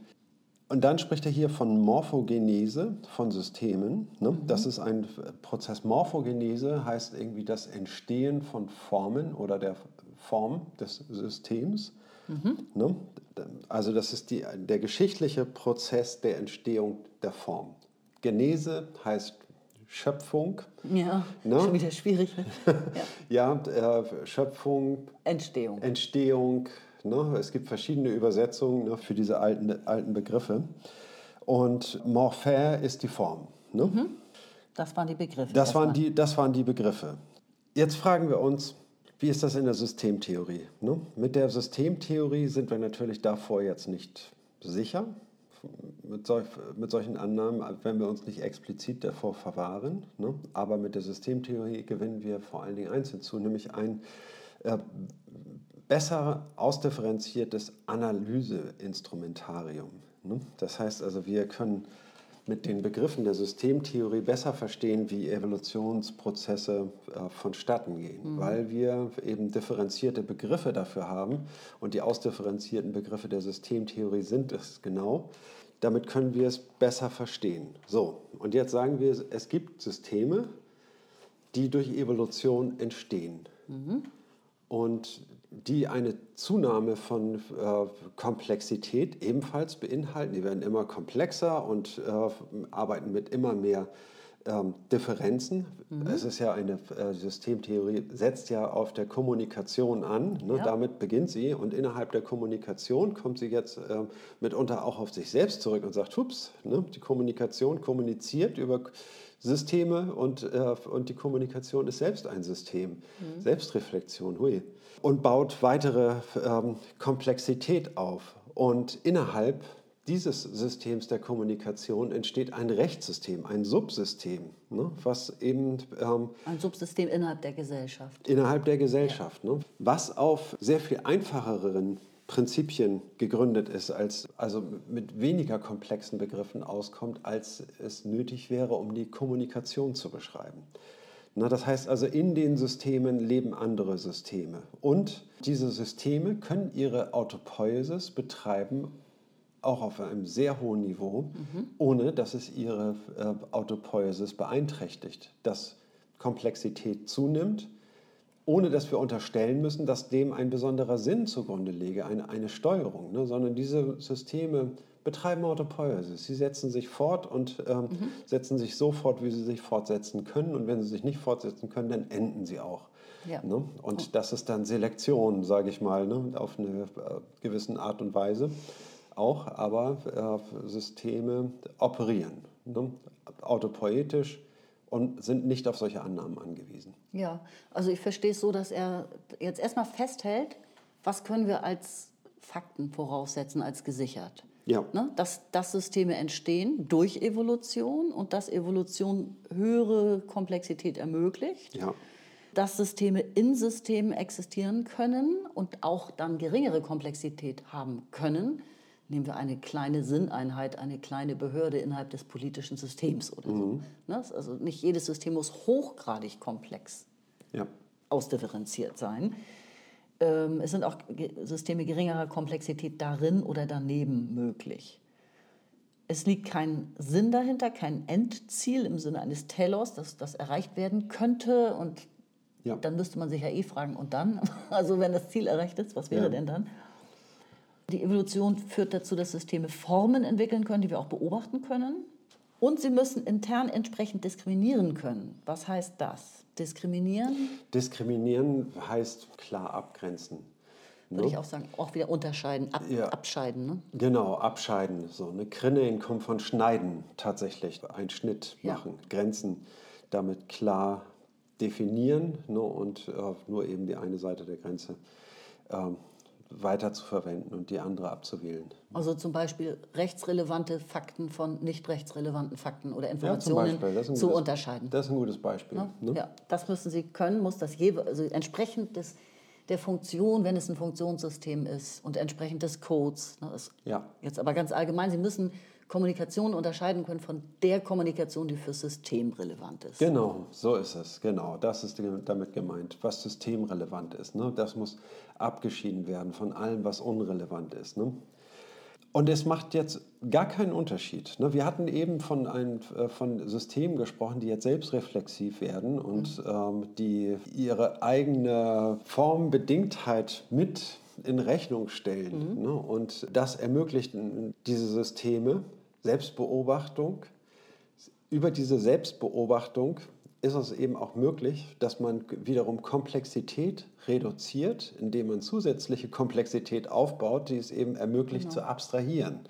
Und dann spricht er hier von Morphogenese von Systemen. Ne? Mhm. Das ist ein Prozess. Morphogenese heißt irgendwie das Entstehen von Formen oder der Form des Systems. Mhm. Ne? Also das ist die, der geschichtliche Prozess der Entstehung der Form. Genese heißt Schöpfung. Ja, ne? schon wieder schwierig. ja, ja äh, Schöpfung. Entstehung. Entstehung. Ne? Es gibt verschiedene Übersetzungen ne, für diese alten, alten Begriffe. Und Morphä ist die Form. Ne? Mhm. Das waren die Begriffe. Das waren die, das waren die Begriffe. Jetzt fragen wir uns, wie ist das in der Systemtheorie? Ne? Mit der Systemtheorie sind wir natürlich davor jetzt nicht sicher mit, solch, mit solchen Annahmen, wenn wir uns nicht explizit davor verwahren. Ne? Aber mit der Systemtheorie gewinnen wir vor allen Dingen eins hinzu, nämlich ein äh, besser ausdifferenziertes Analyseinstrumentarium. Ne? Das heißt also, wir können mit den Begriffen der Systemtheorie besser verstehen, wie Evolutionsprozesse äh, vonstatten gehen, mhm. weil wir eben differenzierte Begriffe dafür haben und die ausdifferenzierten Begriffe der Systemtheorie sind es genau. Damit können wir es besser verstehen. So, und jetzt sagen wir, es gibt Systeme, die durch Evolution entstehen. Mhm. Und die eine Zunahme von äh, Komplexität ebenfalls beinhalten. Die werden immer komplexer und äh, arbeiten mit immer mehr ähm, Differenzen. Mhm. Es ist ja eine äh, Systemtheorie, setzt ja auf der Kommunikation an. Ne? Ja. Damit beginnt sie und innerhalb der Kommunikation kommt sie jetzt ähm, mitunter auch auf sich selbst zurück und sagt, hups, ne? die Kommunikation kommuniziert über Systeme und, äh, und die Kommunikation ist selbst ein System. Mhm. Selbstreflexion, hui. Und baut weitere ähm, Komplexität auf. Und innerhalb dieses Systems der Kommunikation entsteht ein Rechtssystem, ein Subsystem, ne, was eben... Ähm, ein Subsystem innerhalb der Gesellschaft. Innerhalb der Gesellschaft, ja. ne, was auf sehr viel einfacheren Prinzipien gegründet ist, als, also mit weniger komplexen Begriffen auskommt, als es nötig wäre, um die Kommunikation zu beschreiben. Na, das heißt also, in den Systemen leben andere Systeme. Und diese Systeme können ihre Autopoiesis betreiben, auch auf einem sehr hohen Niveau, mhm. ohne dass es ihre äh, Autopoiesis beeinträchtigt. Dass Komplexität zunimmt ohne dass wir unterstellen müssen, dass dem ein besonderer Sinn zugrunde liege, eine, eine Steuerung, ne? sondern diese Systeme betreiben Autopoiesis. Sie setzen sich fort und ähm, mhm. setzen sich so fort, wie sie sich fortsetzen können. Und wenn sie sich nicht fortsetzen können, dann enden sie auch. Ja. Ne? Und oh. das ist dann Selektion, sage ich mal, ne? auf eine äh, gewisse Art und Weise auch, aber äh, Systeme operieren. Ne? Autopoetisch und sind nicht auf solche Annahmen angewiesen. Ja, also ich verstehe es so, dass er jetzt erstmal festhält, was können wir als Fakten voraussetzen, als gesichert. Ja. Ne? Dass, dass Systeme entstehen durch Evolution und dass Evolution höhere Komplexität ermöglicht. Ja. Dass Systeme in Systemen existieren können und auch dann geringere Komplexität haben können nehmen wir eine kleine Sinneinheit, eine kleine Behörde innerhalb des politischen Systems oder so. Mhm. Ne? Also nicht jedes System muss hochgradig komplex ja. ausdifferenziert sein. ähm, es sind auch Systeme geringerer Komplexität darin oder daneben möglich. Es liegt kein Sinn dahinter, kein Endziel im Sinne eines Telos, dass das erreicht werden könnte. Und ja. dann müsste man sich ja eh fragen, und dann? Also wenn das Ziel erreicht ist, was wäre ja. denn dann? Die Evolution führt dazu, dass Systeme Formen entwickeln können, die wir auch beobachten können. Und sie müssen intern entsprechend diskriminieren können. Was heißt das? Diskriminieren? Diskriminieren heißt klar abgrenzen. Würde ne? ich auch sagen, auch wieder unterscheiden, ab, ja. abscheiden. Ne? Genau, abscheiden. So eine Krinne kommt von Schneiden tatsächlich. Ein Schnitt machen, ja. Grenzen damit klar definieren ne? und äh, nur eben die eine Seite der Grenze ähm, weiter zu verwenden und die andere abzuwählen. Also zum Beispiel rechtsrelevante Fakten von nicht rechtsrelevanten Fakten oder Informationen ja, zu gutes, unterscheiden. Das ist ein gutes Beispiel. Ja, ne? ja, das müssen Sie können, muss das jeweils, also entsprechend des, der Funktion, wenn es ein Funktionssystem ist und entsprechend des Codes. Ne, ja. Jetzt aber ganz allgemein, Sie müssen Kommunikation unterscheiden können von der Kommunikation, die für System relevant ist. Genau, so ist es. Genau, das ist damit gemeint, was systemrelevant ist. Ne? Das muss abgeschieden werden von allem, was unrelevant ist. Ne? Und es macht jetzt gar keinen Unterschied. Ne? Wir hatten eben von, ein, äh, von Systemen gesprochen, die jetzt selbstreflexiv werden und mhm. ähm, die ihre eigene Formbedingtheit mit in Rechnung stellen. Mhm. Ne? Und das ermöglicht diese Systeme Selbstbeobachtung. Über diese Selbstbeobachtung ist es eben auch möglich, dass man wiederum Komplexität reduziert, indem man zusätzliche Komplexität aufbaut, die es eben ermöglicht genau. zu abstrahieren.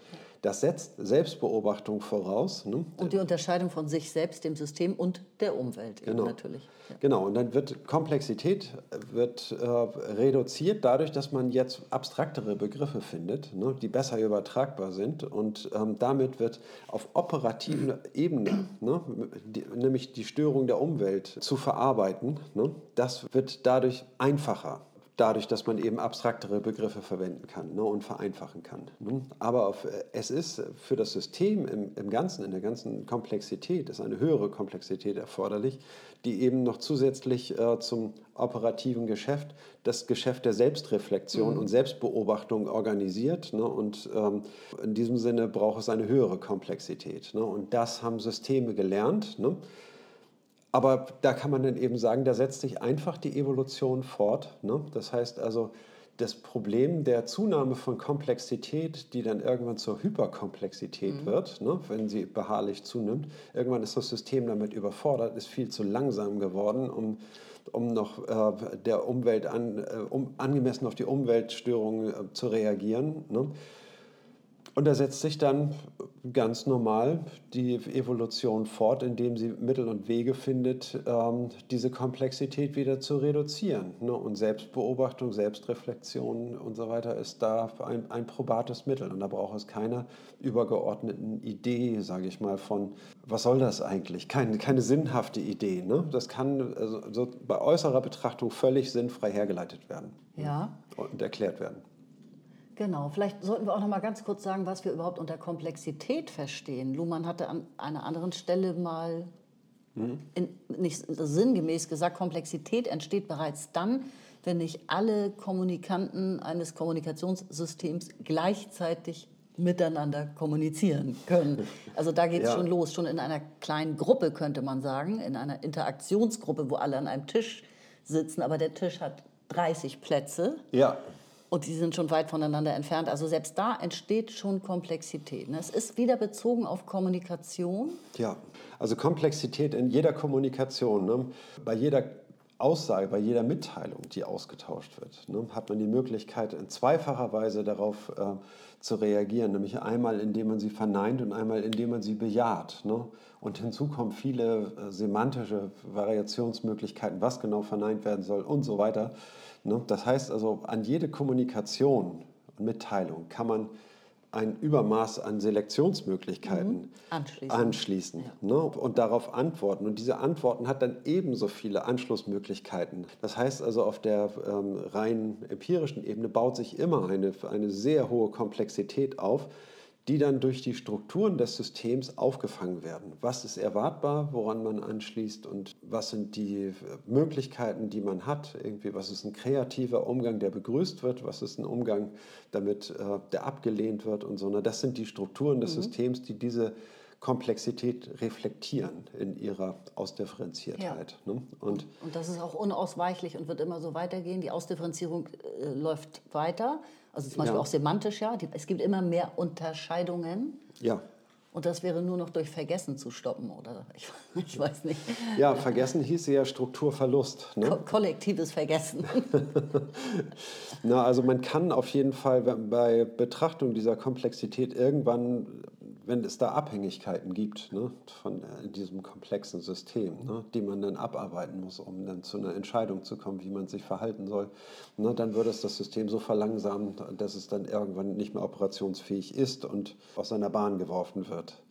Das setzt Selbstbeobachtung voraus. Ne? Und die Unterscheidung von sich selbst, dem System und der Umwelt genau. natürlich. Ja. Genau, und dann wird Komplexität wird, äh, reduziert dadurch, dass man jetzt abstraktere Begriffe findet, ne, die besser übertragbar sind. Und ähm, damit wird auf operativer Ebene, ne, die, nämlich die Störung der Umwelt zu verarbeiten, ne, das wird dadurch einfacher dadurch, dass man eben abstraktere Begriffe verwenden kann ne, und vereinfachen kann. Ne. Aber auf, äh, es ist für das System im, im Ganzen, in der ganzen Komplexität, ist eine höhere Komplexität erforderlich, die eben noch zusätzlich äh, zum operativen Geschäft das Geschäft der Selbstreflexion mhm. und Selbstbeobachtung organisiert. Ne, und ähm, in diesem Sinne braucht es eine höhere Komplexität. Ne, und das haben Systeme gelernt. Ne. Aber da kann man dann eben sagen, da setzt sich einfach die Evolution fort. Ne? Das heißt also, das Problem der Zunahme von Komplexität, die dann irgendwann zur Hyperkomplexität mhm. wird, ne, wenn sie beharrlich zunimmt, irgendwann ist das System damit überfordert, ist viel zu langsam geworden, um, um noch äh, der Umwelt an, äh, um angemessen auf die Umweltstörungen äh, zu reagieren. Ne. Und da setzt sich dann ganz normal die Evolution fort, indem sie Mittel und Wege findet, ähm, diese Komplexität wieder zu reduzieren. Ne? Und Selbstbeobachtung, Selbstreflexion und so weiter ist da ein, ein probates Mittel. Und da braucht es keine übergeordneten Idee, sage ich mal, von, was soll das eigentlich? Keine, keine sinnhafte Idee. Ne? Das kann also, so bei äußerer Betrachtung völlig sinnfrei hergeleitet werden ja. und erklärt werden. Genau, vielleicht sollten wir auch noch mal ganz kurz sagen, was wir überhaupt unter Komplexität verstehen. Luhmann hatte an einer anderen Stelle mal mhm. in, nicht sinngemäß gesagt, Komplexität entsteht bereits dann, wenn nicht alle Kommunikanten eines Kommunikationssystems gleichzeitig miteinander kommunizieren können. Also da geht es ja. schon los, schon in einer kleinen Gruppe könnte man sagen, in einer Interaktionsgruppe, wo alle an einem Tisch sitzen, aber der Tisch hat 30 Plätze. Ja. Und die sind schon weit voneinander entfernt. Also selbst da entsteht schon Komplexität. Ne? Es ist wieder bezogen auf Kommunikation. Ja, also Komplexität in jeder Kommunikation. Ne? Bei jeder Aussage, bei jeder Mitteilung, die ausgetauscht wird, ne, hat man die Möglichkeit, in zweifacher Weise darauf äh, zu reagieren. Nämlich einmal, indem man sie verneint und einmal, indem man sie bejaht. Ne? Und hinzu kommen viele äh, semantische Variationsmöglichkeiten, was genau verneint werden soll und so weiter. Ne? Das heißt also, an jede Kommunikation und Mitteilung kann man ein Übermaß an Selektionsmöglichkeiten mhm. anschließen, anschließen ja. ne? und darauf antworten. Und diese Antworten hat dann ebenso viele Anschlussmöglichkeiten. Das heißt also, auf der ähm, rein empirischen Ebene baut sich immer eine, eine sehr hohe Komplexität auf, die dann durch die Strukturen des Systems aufgefangen werden. Was ist erwartbar, woran man anschließt und was sind die äh, Möglichkeiten, die man hat? Irgendwie, was ist ein kreativer Umgang, der begrüßt wird? Was ist ein Umgang, damit äh, der abgelehnt wird und so. Das sind die Strukturen des mhm. Systems, die diese Komplexität reflektieren in ihrer Ausdifferenziertheit. Ja. Ne? Und, und das ist auch unausweichlich und wird immer so weitergehen. Die Ausdifferenzierung äh, läuft weiter. Also zum Beispiel ja. auch semantisch, ja. es gibt immer mehr Unterscheidungen. Ja. Und das wäre nur noch durch Vergessen zu stoppen, oder? Ich, ich weiß nicht. Ja, Vergessen hieße ja Strukturverlust. Ne? Ko kollektives Vergessen. Na, also man kann auf jeden Fall bei Betrachtung dieser Komplexität irgendwann wenn es da Abhängigkeiten gibt ne, von äh, diesem komplexen System, ne, die man dann abarbeiten muss, um dann zu einer Entscheidung zu kommen, wie man sich verhalten soll, ne, dann würde es das System so verlangsamen, dass es dann irgendwann nicht mehr operationsfähig ist und aus seiner Bahn geworfen wird.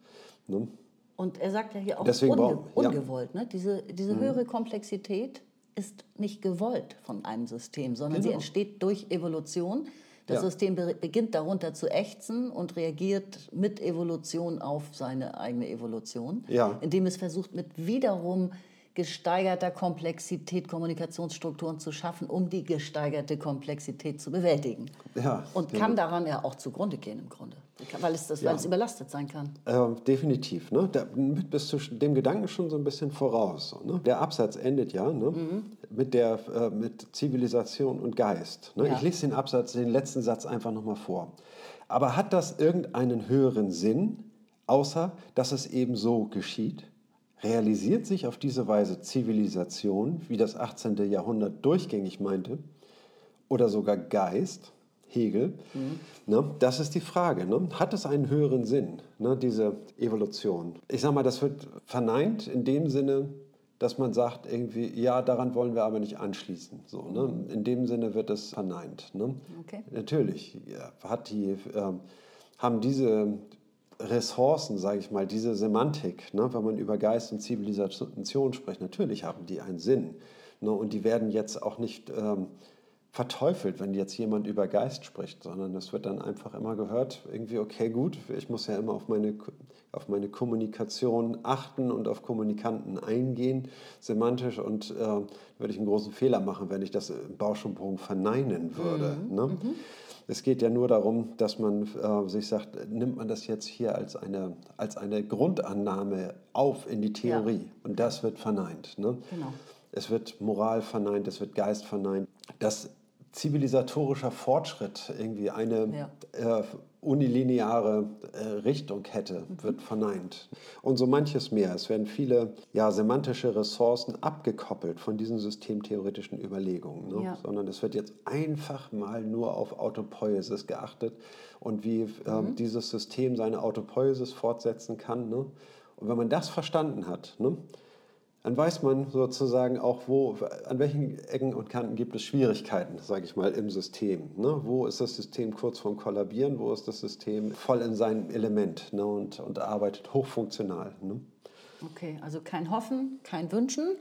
Ne. Und er sagt ja hier auch Deswegen unge ungewollt. Ja. Ne? Diese, diese mhm. höhere Komplexität ist nicht gewollt von einem System, sondern genau. sie entsteht durch Evolution das ja. System beginnt darunter zu ächzen und reagiert mit Evolution auf seine eigene Evolution, ja. indem es versucht, mit wiederum gesteigerter Komplexität Kommunikationsstrukturen zu schaffen, um die gesteigerte Komplexität zu bewältigen. Ja, und kann daran ja auch zugrunde gehen im Grunde, weil es, das, ja. weil es überlastet sein kann. Äh, definitiv. Ne? Da bist du dem Gedanken schon so ein bisschen voraus. Ne? Der Absatz endet ja ne? Mhm. mit, der, äh, mit Zivilisation und Geist. Ne? Ja. Ich lese den Absatz, den letzten Satz einfach nochmal vor. Aber hat das irgendeinen höheren Sinn, außer dass es eben so geschieht? Realisiert sich auf diese Weise Zivilisation, wie das 18. Jahrhundert durchgängig meinte, oder sogar Geist, Hegel? Mhm. Ne, das ist die Frage. Ne? Hat es einen höheren Sinn, ne, diese Evolution? Ich sage mal, das wird verneint in dem Sinne, dass man sagt, irgendwie, ja, daran wollen wir aber nicht anschließen. So, ne? In dem Sinne wird es verneint. Ne? Okay. Natürlich ja, hat die, äh, haben diese Ressourcen, sage ich mal, diese Semantik, ne, wenn man über Geist und Zivilisation spricht, natürlich haben die einen Sinn. Ne, und die werden jetzt auch nicht ähm, verteufelt, wenn jetzt jemand über Geist spricht, sondern es wird dann einfach immer gehört, irgendwie, okay, gut, ich muss ja immer auf meine, auf meine Kommunikation achten und auf Kommunikanten eingehen, semantisch, und äh, würde ich einen großen Fehler machen, wenn ich das im Bauschenbogen verneinen würde. Mhm. Ne? Mhm. Es geht ja nur darum, dass man äh, sich sagt, nimmt man das jetzt hier als eine, als eine Grundannahme auf in die Theorie. Ja. Und das wird verneint. Ne? Genau. Es wird Moral verneint, es wird Geist verneint. Dass zivilisatorischer Fortschritt irgendwie eine ja. äh, unilineare äh, Richtung hätte, mhm. wird verneint. Und so manches mehr. Es werden viele ja, semantische Ressourcen abgekoppelt von diesen systemtheoretischen Überlegungen, ne? ja. sondern es wird jetzt einfach mal nur auf Autopoiesis geachtet und wie äh, mhm. dieses System seine Autopoiesis fortsetzen kann. Ne? Und wenn man das verstanden hat, ne? Dann weiß man sozusagen auch, wo, an welchen Ecken und Kanten gibt es Schwierigkeiten, sage ich mal, im System. Ne? Wo ist das System kurz vorm Kollabieren, wo ist das System voll in seinem Element ne? und, und arbeitet hochfunktional. Ne? Okay, also kein Hoffen, kein Wünschen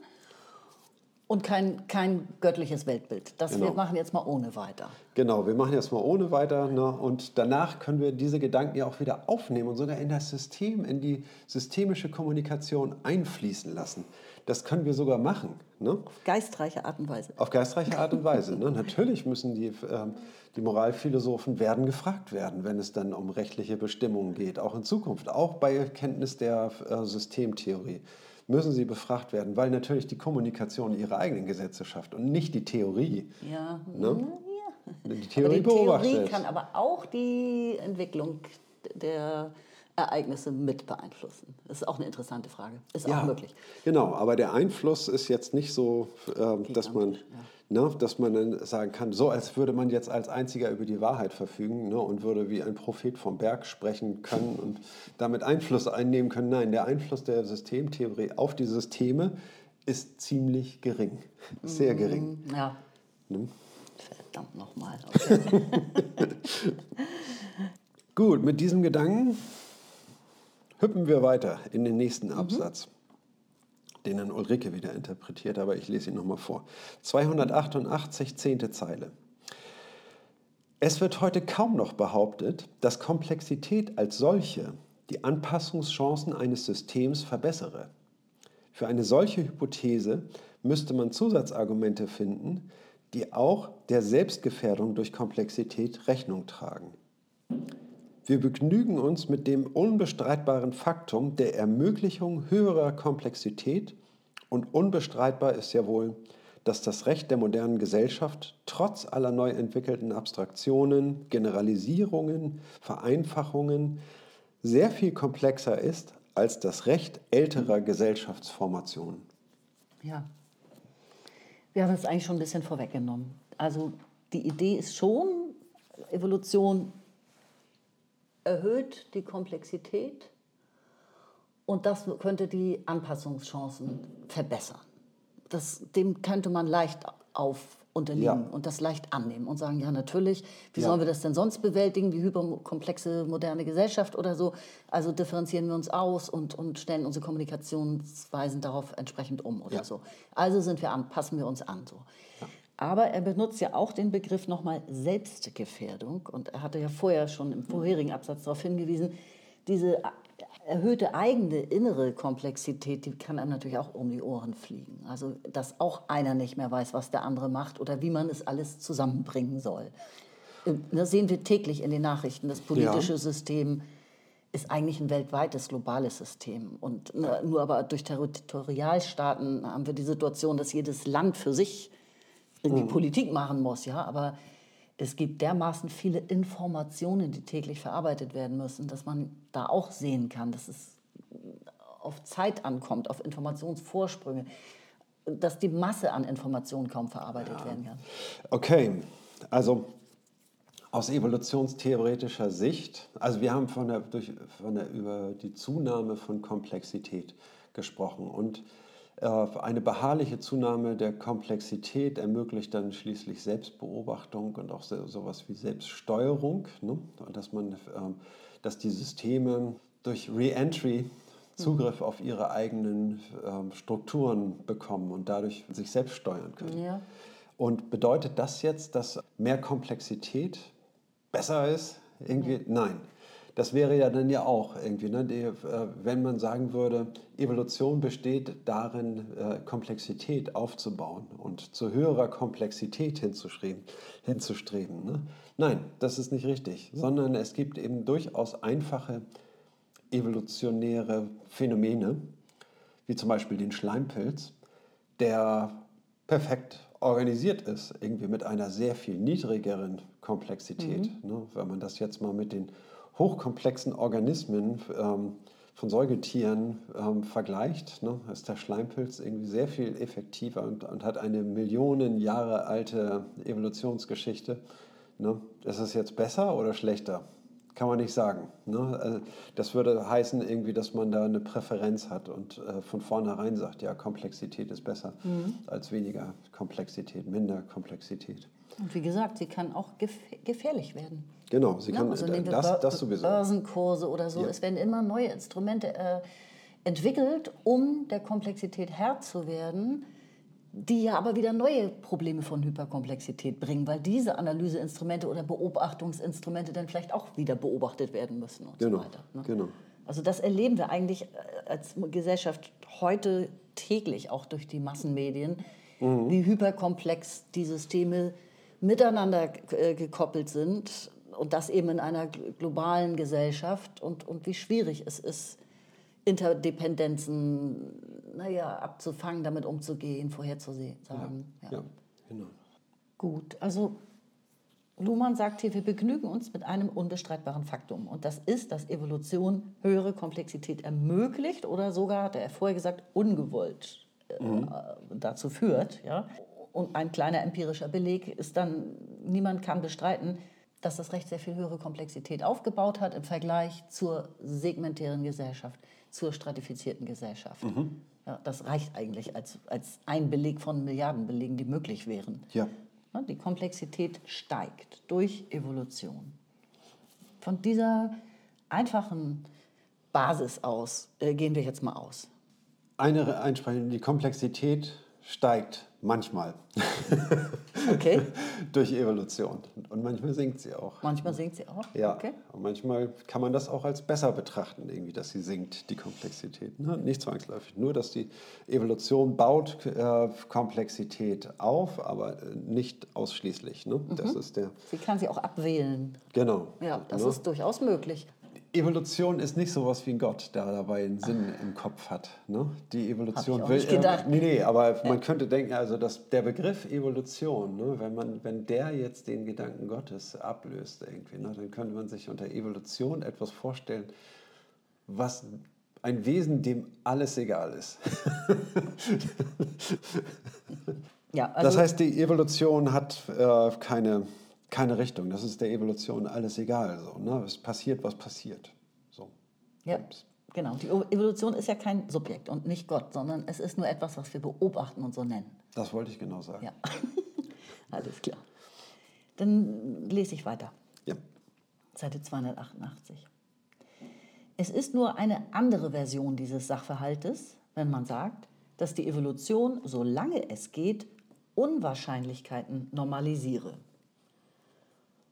und kein, kein göttliches Weltbild. Das genau. wir machen jetzt mal ohne weiter. Genau, wir machen jetzt mal ohne weiter. Ne? Und danach können wir diese Gedanken ja auch wieder aufnehmen und sogar in das System, in die systemische Kommunikation einfließen lassen. Das können wir sogar machen. Ne? Auf geistreiche Art und Weise. Auf geistreiche Art und Weise. Ne? Natürlich müssen die, äh, die Moralphilosophen werden gefragt werden, wenn es dann um rechtliche Bestimmungen geht, auch in Zukunft, auch bei Kenntnis der äh, Systemtheorie müssen sie befragt werden, weil natürlich die Kommunikation ihre eigenen Gesetze schafft und nicht die Theorie. Ja, ne? ja. Die Theorie, aber die Theorie kann aber auch die Entwicklung der Ereignisse mit beeinflussen? Das ist auch eine interessante Frage. Ist ja, auch möglich. Genau, aber der Einfluss ist jetzt nicht so, äh, dass, man, ja. ne, dass man dann sagen kann, so als würde man jetzt als Einziger über die Wahrheit verfügen ne, und würde wie ein Prophet vom Berg sprechen können und damit Einfluss einnehmen können. Nein, der Einfluss der Systemtheorie auf die Systeme ist ziemlich gering. Sehr mhm, gering. Ja. Ne? Verdammt nochmal. Okay. Gut, mit diesem Gedanken Hüppen wir weiter in den nächsten mhm. Absatz, mhm. den dann Ulrike wieder interpretiert, aber ich lese ihn nochmal vor. 288, zehnte Zeile. Es wird heute kaum noch behauptet, dass Komplexität als solche die Anpassungschancen eines Systems verbessere. Für eine solche Hypothese müsste man Zusatzargumente finden, die auch der Selbstgefährdung durch Komplexität Rechnung tragen. Wir begnügen uns mit dem unbestreitbaren Faktum der Ermöglichung höherer Komplexität und unbestreitbar ist ja wohl, dass das Recht der modernen Gesellschaft trotz aller neu entwickelten Abstraktionen, Generalisierungen, Vereinfachungen sehr viel komplexer ist als das Recht älterer Gesellschaftsformationen. Ja. Wir haben es eigentlich schon ein bisschen vorweggenommen. Also die Idee ist schon, Evolution erhöht die Komplexität und das könnte die Anpassungschancen verbessern. Das, dem könnte man leicht auf unterliegen ja. und das leicht annehmen und sagen, ja natürlich, wie ja. sollen wir das denn sonst bewältigen, die hyperkomplexe moderne Gesellschaft oder so. Also differenzieren wir uns aus und, und stellen unsere Kommunikationsweisen darauf entsprechend um oder ja. so. Also sind wir an, passen wir uns an. So. Aber er benutzt ja auch den Begriff nochmal Selbstgefährdung. Und er hatte ja vorher schon im vorherigen Absatz darauf hingewiesen, diese erhöhte eigene innere Komplexität, die kann einem natürlich auch um die Ohren fliegen. Also, dass auch einer nicht mehr weiß, was der andere macht oder wie man es alles zusammenbringen soll. Das sehen wir täglich in den Nachrichten. Das politische ja. System ist eigentlich ein weltweites, globales System. Und ne, nur aber durch Territorialstaaten haben wir die Situation, dass jedes Land für sich irgendwie mhm. Politik machen muss, ja, aber es gibt dermaßen viele Informationen, die täglich verarbeitet werden müssen, dass man da auch sehen kann, dass es auf Zeit ankommt, auf Informationsvorsprünge, dass die Masse an Informationen kaum verarbeitet ja. werden kann. Okay, also aus evolutionstheoretischer Sicht, also wir haben von der, durch, von der, über die Zunahme von Komplexität gesprochen und eine beharrliche Zunahme der Komplexität ermöglicht dann schließlich Selbstbeobachtung und auch so, sowas wie Selbststeuerung, ne? dass, man, ähm, dass die Systeme durch Reentry Zugriff auf ihre eigenen ähm, Strukturen bekommen und dadurch sich selbst steuern können. Ja. Und bedeutet das jetzt, dass mehr Komplexität besser ist? Irgendwie? Nein. Das wäre ja dann ja auch irgendwie, ne, die, äh, wenn man sagen würde, Evolution besteht darin, äh, Komplexität aufzubauen und zu höherer Komplexität hinzustreben. hinzustreben ne? Nein, das ist nicht richtig, sondern es gibt eben durchaus einfache evolutionäre Phänomene, wie zum Beispiel den Schleimpilz, der perfekt organisiert ist, irgendwie mit einer sehr viel niedrigeren Komplexität. Mhm. Ne? Wenn man das jetzt mal mit den hochkomplexen Organismen ähm, von Säugetieren ähm, vergleicht, ne, ist der Schleimpilz irgendwie sehr viel effektiver und, und hat eine Millionen Jahre alte Evolutionsgeschichte. Ne. Ist es jetzt besser oder schlechter? Kann man nicht sagen. Ne? Also das würde heißen, irgendwie, dass man da eine Präferenz hat und äh, von vornherein sagt, ja, Komplexität ist besser mhm. als weniger Komplexität, minder Komplexität. Und wie gesagt, sie kann auch gefährlich werden. Genau, sie kann, ja, also äh, das, das sowieso. Börsenkurse oder so. Ja. Es werden immer neue Instrumente äh, entwickelt, um der Komplexität Herr zu werden, die ja aber wieder neue Probleme von Hyperkomplexität bringen, weil diese Analyseinstrumente oder Beobachtungsinstrumente dann vielleicht auch wieder beobachtet werden müssen und genau, so weiter. Ne? Genau. Also das erleben wir eigentlich äh, als Gesellschaft heute täglich, auch durch die Massenmedien, mhm. wie hyperkomplex die Systeme miteinander äh, gekoppelt sind und das eben in einer globalen Gesellschaft und, und wie schwierig es ist, Interdependenzen naja, abzufangen, damit umzugehen, vorherzusehen. Ja, ja. ja, genau. Gut, also Luhmann sagt hier, wir begnügen uns mit einem unbestreitbaren Faktum. Und das ist, dass Evolution höhere Komplexität ermöglicht oder sogar, hat er vorher gesagt, ungewollt äh, mhm. dazu führt. Ja? Und ein kleiner empirischer Beleg ist dann, niemand kann bestreiten, dass das Recht sehr viel höhere Komplexität aufgebaut hat im Vergleich zur segmentären Gesellschaft, zur stratifizierten Gesellschaft. Mhm. Ja, das reicht eigentlich als, als ein Beleg von Milliarden Belegen, die möglich wären. Ja. ja. Die Komplexität steigt durch Evolution. Von dieser einfachen Basis aus äh, gehen wir jetzt mal aus. Eine Einsprechung, die Komplexität steigt Manchmal. Okay. Durch Evolution. Und manchmal sinkt sie auch. Manchmal singt sie auch. Ja, Okay. und manchmal kann man das auch als besser betrachten, irgendwie, dass sie sinkt, die Komplexität. Ne? Nicht zwangsläufig. Nur, dass die Evolution baut äh, Komplexität auf, aber äh, nicht ausschließlich. Ne? Das ist der, Sie kann sie auch abwählen. genau. Ja, das ne? ist durchaus möglich. Evolution ist nicht sowas wie ein Gott, der dabei einen Sinn im Kopf hat. Ne? Die Evolution Hab ich will. nicht gedacht. nee, nee, aber man könnte denken, also dass der Begriff Evolution, ne, wenn, man, wenn der jetzt den Gedanken Gottes ablöst, irgendwie, ne, dann könnte man sich unter Evolution etwas vorstellen, was ein Wesen, dem alles egal ist. Ja, also das heißt, die Evolution hat äh, keine, keine Richtung. Das ist der Evolution alles egal. So, ne? Es passiert, was passiert. So. Ja, genau. Die Evolution ist ja kein Subjekt und nicht Gott, sondern es ist nur etwas, was wir beobachten und so nennen. Das wollte ich genau sagen. Ja, alles klar. Dann lese ich weiter. Ja. Seite 288. Es ist nur eine andere Version dieses Sachverhaltes, wenn man sagt, dass die Evolution, solange es geht, Unwahrscheinlichkeiten normalisiere.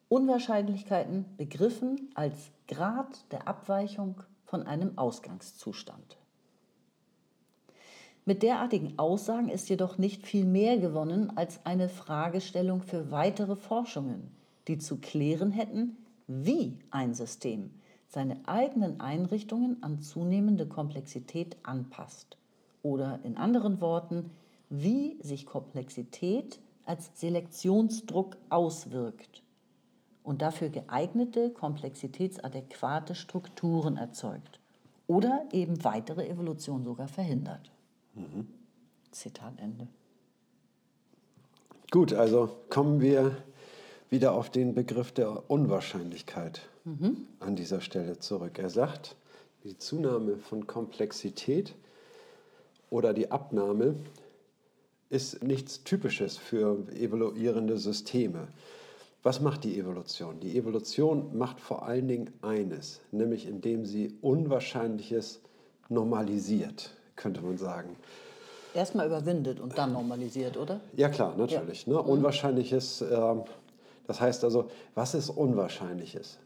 Unwahrscheinlichkeiten begriffen als Grad der Abweichung von einem Ausgangszustand. Mit derartigen Aussagen ist jedoch nicht viel mehr gewonnen als eine Fragestellung für weitere Forschungen, die zu klären hätten, wie ein System seine eigenen Einrichtungen an zunehmende Komplexität anpasst. Oder in anderen Worten, wie sich Komplexität als Selektionsdruck auswirkt und dafür geeignete, komplexitätsadäquate Strukturen erzeugt oder eben weitere Evolution sogar verhindert. Zitat Ende. Gut, also kommen wir wieder auf den Begriff der Unwahrscheinlichkeit an dieser Stelle zurück. Er sagt, die Zunahme von Komplexität oder die Abnahme ist nichts Typisches für evoluierende Systeme. Was macht die Evolution? Die Evolution macht vor allen Dingen eines, nämlich indem sie Unwahrscheinliches normalisiert, könnte man sagen. Erstmal überwindet und dann normalisiert, oder? Ja klar, natürlich. Ne? Unwahrscheinliches, ähm, das heißt also, was ist Unwahrscheinliches?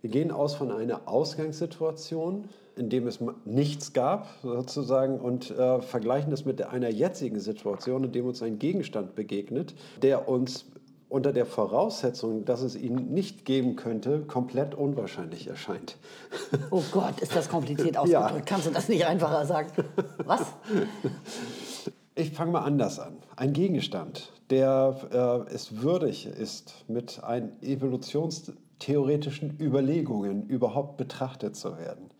Wir gehen aus von einer Ausgangssituation, in dem es nichts gab, sozusagen, und äh, vergleichen das mit einer jetzigen Situation, in dem uns ein Gegenstand begegnet, der uns unter der Voraussetzung, dass es ihn nicht geben könnte, komplett unwahrscheinlich erscheint. Oh Gott, ist das kompliziert ausgedrückt. Ja. Kannst du das nicht einfacher sagen? Was? Ich fange mal anders an. Ein Gegenstand, der äh, es würdig ist, mit ein evolutionstheoretischen Überlegungen überhaupt betrachtet zu werden,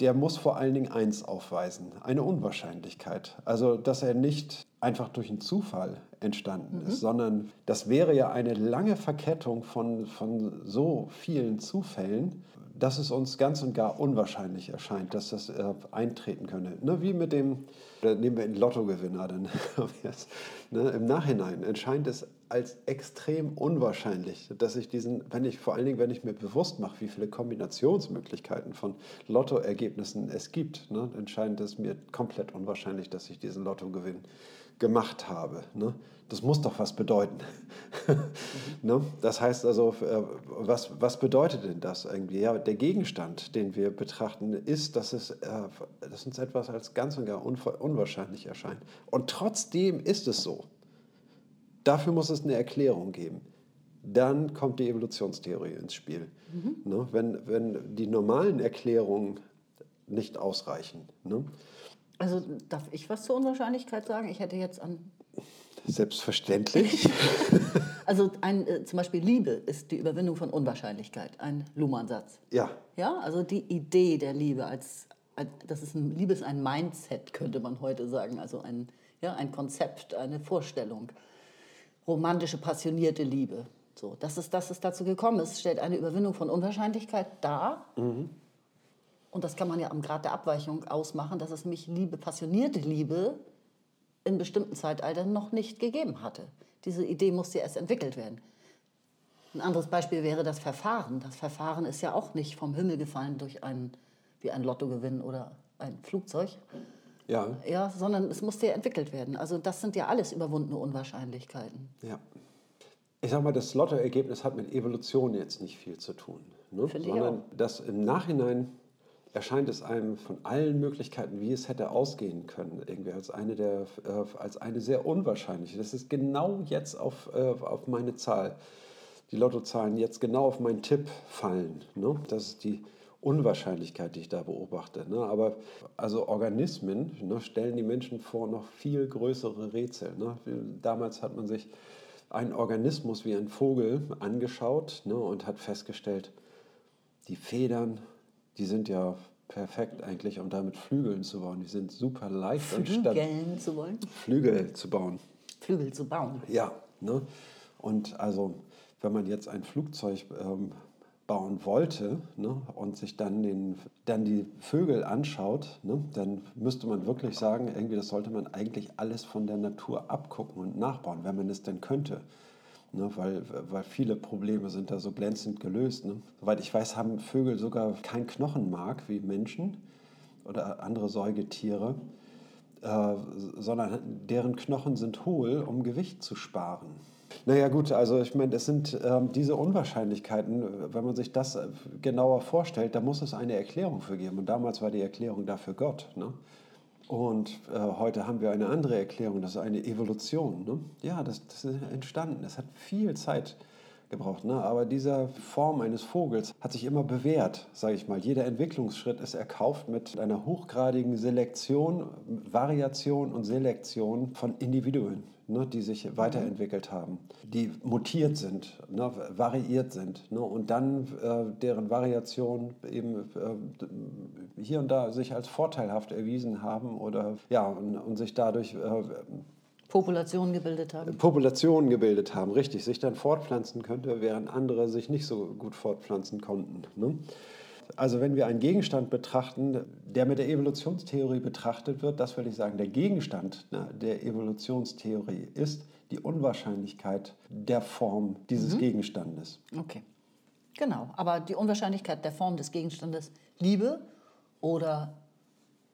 der muss vor allen Dingen eins aufweisen, eine Unwahrscheinlichkeit. Also, dass er nicht einfach durch einen Zufall entstanden ist, sondern das wäre ja eine lange Verkettung von, von so vielen Zufällen, dass es uns ganz und gar unwahrscheinlich erscheint, dass das äh, eintreten könne. Ne, wie mit dem, nehmen wir den Lottogewinner, dann es, ne, im Nachhinein erscheint es als extrem unwahrscheinlich, dass ich diesen, wenn ich vor allen Dingen, wenn ich mir bewusst mache, wie viele Kombinationsmöglichkeiten von Lottoergebnissen es gibt, ne, entscheidend ist mir komplett unwahrscheinlich, dass ich diesen Lottogewinn gemacht habe. Ne? Das muss doch was bedeuten. ne? Das heißt also, äh, was, was bedeutet denn das irgendwie? Ja, der Gegenstand, den wir betrachten, ist, dass, es, äh, dass uns etwas als ganz und gar unwahrscheinlich erscheint. Und trotzdem ist es so. Dafür muss es eine Erklärung geben. Dann kommt die Evolutionstheorie ins Spiel. Ne? Wenn, wenn die normalen Erklärungen nicht ausreichen. Ne? Also darf ich was zur Unwahrscheinlichkeit sagen? Ich hätte jetzt an. Selbstverständlich. Also ein, äh, zum Beispiel Liebe ist die Überwindung von Unwahrscheinlichkeit, ein Luhmann-Satz. ja, Ja, also die Idee der Liebe als, als das ist ein, Liebe ist ein Mindset, könnte man heute sagen. Also ein, ja, ein Konzept, eine Vorstellung. Romantische, passionierte Liebe. So, dass es, dass es dazu gekommen ist, stellt eine Überwindung von Unwahrscheinlichkeit dar. Und das kann man ja am Grad der Abweichung ausmachen, dass es nämlich Liebe, passionierte Liebe in bestimmten Zeitaltern noch nicht gegeben hatte. Diese Idee musste erst entwickelt werden. Ein anderes Beispiel wäre das Verfahren. Das Verfahren ist ja auch nicht vom Himmel gefallen durch ein, wie ein Lottogewinn oder ein Flugzeug, Ja. Ja, sondern es musste ja entwickelt werden. Also das sind ja alles überwundene Unwahrscheinlichkeiten. Ja. Ich sag mal, das Lottoergebnis hat mit Evolution jetzt nicht viel zu tun. Ne? Finde ich Sondern das im Nachhinein erscheint es einem von allen Möglichkeiten, wie es hätte ausgehen können, irgendwie als eine, der, äh, als eine sehr unwahrscheinliche. Das ist genau jetzt auf, äh, auf meine Zahl, die Lottozahlen jetzt genau auf meinen Tipp fallen. Ne? Das ist die Unwahrscheinlichkeit, die ich da beobachte. Ne? Aber also Organismen ne, stellen die Menschen vor noch viel größere Rätsel. Ne? Damals hat man sich einen Organismus wie ein Vogel angeschaut ne, und hat festgestellt, die Federn, die sind ja perfekt eigentlich, um damit Flügeln zu bauen. Die sind super leicht. Flügeln zu wollen? Flügel zu bauen. Flügel zu bauen. Ja, ne? und also wenn man jetzt ein Flugzeug ähm, bauen wollte ne, und sich dann, den, dann die Vögel anschaut, ne, dann müsste man wirklich sagen, irgendwie das sollte man eigentlich alles von der Natur abgucken und nachbauen, wenn man es denn könnte. Ne, weil, weil viele Probleme sind da so glänzend gelöst. Ne. Soweit ich weiß, haben Vögel sogar kein Knochenmark wie Menschen oder andere Säugetiere, äh, sondern deren Knochen sind hohl, um Gewicht zu sparen. Naja gut, also ich meine, das sind ähm, diese Unwahrscheinlichkeiten, wenn man sich das äh, genauer vorstellt, da muss es eine Erklärung für geben. Und damals war die Erklärung dafür Gott. Ne? Und äh, heute haben wir eine andere Erklärung, das ist eine Evolution. Ne? Ja, das, das ist entstanden. Das hat viel Zeit gebraucht. Ne? Aber diese Form eines Vogels hat sich immer bewährt, sage ich mal. Jeder Entwicklungsschritt ist erkauft mit einer hochgradigen Selektion, Variation und Selektion von Individuen ne, die sich weiterentwickelt haben, die mutiert sind, ne, variiert sind ne, und dann äh, deren Variation eben äh, hier und da sich als vorteilhaft erwiesen haben oder ja und, und sich dadurch äh, Populationen gebildet haben. Populationen gebildet haben, richtig, sich dann fortpflanzen könnte, während andere sich nicht so gut fortpflanzen konnten. Ne? Also wenn wir einen Gegenstand betrachten, der mit der Evolutionstheorie betrachtet wird, das will ich sagen, der Gegenstand ne, der Evolutionstheorie ist die Unwahrscheinlichkeit der Form dieses mhm. Gegenstandes. Okay, genau. Aber die Unwahrscheinlichkeit der Form des Gegenstandes, Liebe oder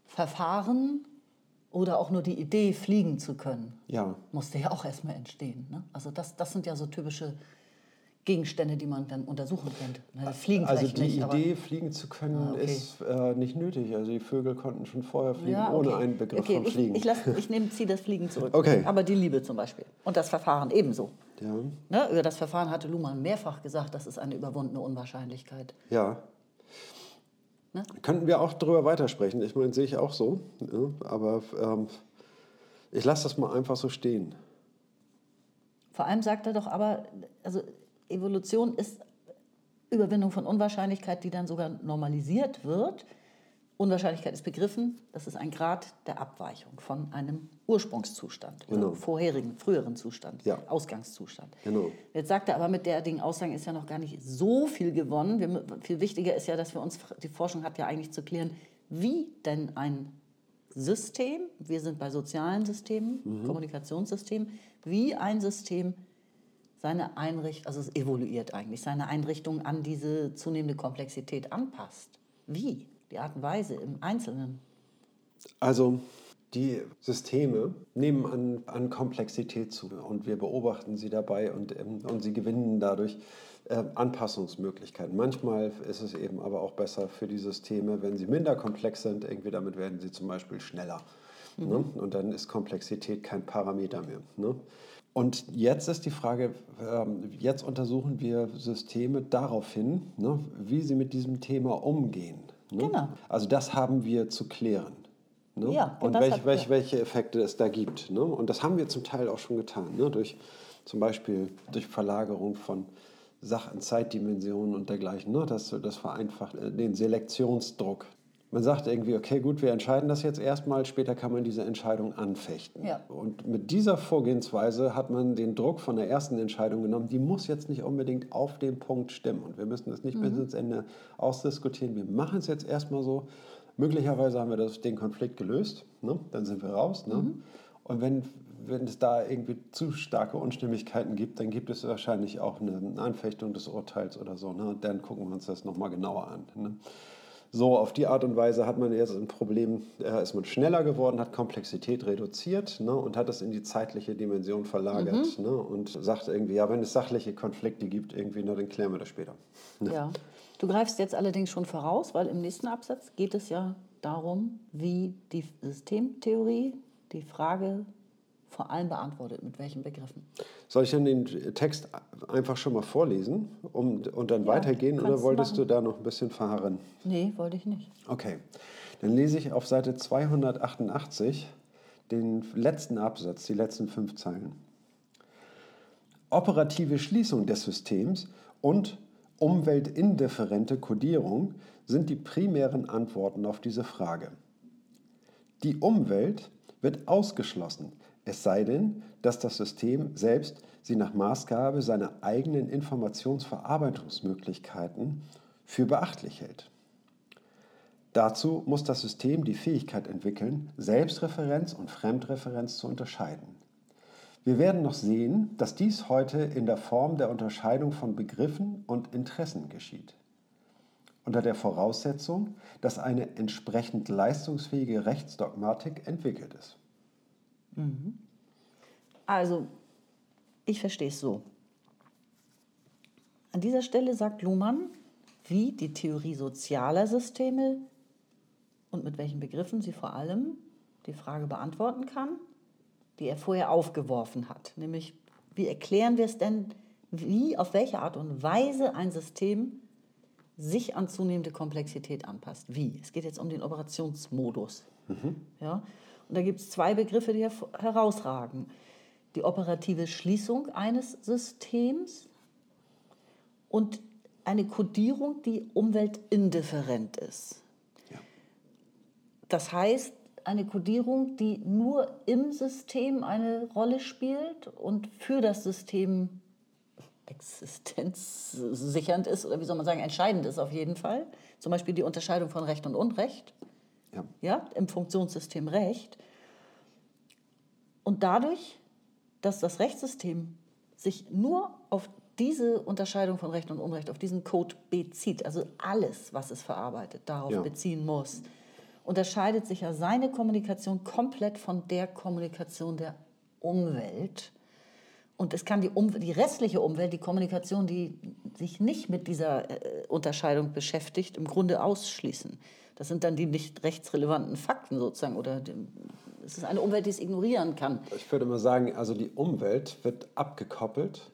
Verfahren oder auch nur die Idee, fliegen zu können, ja. musste ja auch erstmal entstehen. Ne? Also das, das sind ja so typische Gegenstände, die man dann untersuchen könnte. Na, fliegen also die nicht, Idee, fliegen zu können, ah, okay. ist äh, nicht nötig. Also die Vögel konnten schon vorher fliegen, ja, okay. ohne einen Begriff okay. von Fliegen. Ich, ich, ich nehme, ziehe das Fliegen zurück. Okay. Aber die Liebe zum Beispiel. Und das Verfahren ebenso. Ja. Ne? Über das Verfahren hatte Luhmann mehrfach gesagt, das ist eine überwundene Unwahrscheinlichkeit. Ja. Ne? Könnten wir auch darüber weitersprechen. Ich meine, sehe ich auch so. Ja, aber ähm, ich lasse das mal einfach so stehen. Vor allem sagt er doch aber, also Evolution ist Überwindung von Unwahrscheinlichkeit, die dann sogar normalisiert wird. Unwahrscheinlichkeit ist begriffen, das ist ein Grad der Abweichung von einem Ursprungszustand, genau. vorherigen, früheren Zustand, ja. Ausgangszustand. Genau. Jetzt sagt er aber, mit derartigen Aussagen ist ja noch gar nicht so viel gewonnen. Wir, viel wichtiger ist ja, dass wir uns, die Forschung hat ja eigentlich zu klären, wie denn ein System, wir sind bei sozialen Systemen, mhm. Kommunikationssystemen, wie ein System seine Einrichtung, also es evoluiert eigentlich, seine Einrichtung an diese zunehmende Komplexität anpasst. Wie? Die Art und Weise im Einzelnen. Also die Systeme nehmen an, an Komplexität zu und wir beobachten sie dabei und, ähm, und sie gewinnen dadurch äh, Anpassungsmöglichkeiten. Manchmal ist es eben aber auch besser für die Systeme, wenn sie minder komplex sind, irgendwie damit werden sie zum Beispiel schneller. Mhm. Ne? Und dann ist Komplexität kein Parameter mehr. Ne? Und jetzt ist die Frage, ähm, jetzt untersuchen wir Systeme daraufhin, ne, wie sie mit diesem Thema umgehen. Ne? Genau. Also das haben wir zu klären. Ne? Ja, und welch, welch, welche Effekte es da gibt. Ne? Und das haben wir zum Teil auch schon getan, ne? durch zum Beispiel durch Verlagerung von Sach- und Zeitdimensionen und dergleichen. Ne? Das, das vereinfacht äh, den Selektionsdruck man sagt irgendwie, okay, gut, wir entscheiden das jetzt erstmal, später kann man diese Entscheidung anfechten. Ja. Und mit dieser Vorgehensweise hat man den Druck von der ersten Entscheidung genommen, die muss jetzt nicht unbedingt auf den Punkt stimmen. Und wir müssen das nicht mhm. bis ins Ende ausdiskutieren. Wir machen es jetzt erstmal so. Möglicherweise haben wir das, den Konflikt gelöst, ne? dann sind wir raus. Ne? Mhm. Und wenn, wenn es da irgendwie zu starke Unstimmigkeiten gibt, dann gibt es wahrscheinlich auch eine Anfechtung des Urteils oder so. Ne? Dann gucken wir uns das nochmal genauer an. Ne? So, auf die Art und Weise hat man jetzt ein Problem, äh, ist man schneller geworden, hat Komplexität reduziert ne, und hat es in die zeitliche Dimension verlagert mhm. ne, und sagt irgendwie, ja, wenn es sachliche Konflikte gibt, irgendwie, na, dann klären wir das später. Ne? Ja. Du greifst jetzt allerdings schon voraus, weil im nächsten Absatz geht es ja darum, wie die Systemtheorie die Frage vor allem beantwortet, mit welchen Begriffen. Soll ich dann den Text einfach schon mal vorlesen um, und dann ja, weitergehen oder wolltest du da noch ein bisschen verharren? Nee, wollte ich nicht. Okay, dann lese ich auf Seite 288 den letzten Absatz, die letzten fünf Zeilen. Operative Schließung des Systems und umweltindifferente Kodierung sind die primären Antworten auf diese Frage. Die Umwelt wird ausgeschlossen, es sei denn, dass das System selbst sie nach Maßgabe seiner eigenen Informationsverarbeitungsmöglichkeiten für beachtlich hält. Dazu muss das System die Fähigkeit entwickeln, Selbstreferenz und Fremdreferenz zu unterscheiden. Wir werden noch sehen, dass dies heute in der Form der Unterscheidung von Begriffen und Interessen geschieht. Unter der Voraussetzung, dass eine entsprechend leistungsfähige Rechtsdogmatik entwickelt ist. Mhm. Also, ich verstehe es so. An dieser Stelle sagt Luhmann, wie die Theorie sozialer Systeme und mit welchen Begriffen sie vor allem die Frage beantworten kann, die er vorher aufgeworfen hat. Nämlich, wie erklären wir es denn, wie, auf welche Art und Weise ein System sich an zunehmende Komplexität anpasst. Wie? Es geht jetzt um den Operationsmodus. Mhm. Ja? Und da gibt es zwei Begriffe, die herausragen. Die operative Schließung eines Systems und eine Kodierung, die umweltindifferent ist. Ja. Das heißt, eine Kodierung, die nur im System eine Rolle spielt und für das System existenzsichernd ist, oder wie soll man sagen, entscheidend ist auf jeden Fall. Zum Beispiel die Unterscheidung von Recht und Unrecht ja. Ja, im Funktionssystem Recht. Und dadurch, dass das Rechtssystem sich nur auf diese Unterscheidung von Recht und Unrecht, auf diesen Code bezieht, also alles, was es verarbeitet, darauf ja. beziehen muss, unterscheidet sich ja seine Kommunikation komplett von der Kommunikation der Umwelt. Und es kann die, um die restliche Umwelt, die Kommunikation, die sich nicht mit dieser äh, Unterscheidung beschäftigt, im Grunde ausschließen. Das sind dann die nicht rechtsrelevanten Fakten sozusagen. Oder es ist eine Umwelt, die es ignorieren kann. Ich würde mal sagen, also die Umwelt wird abgekoppelt,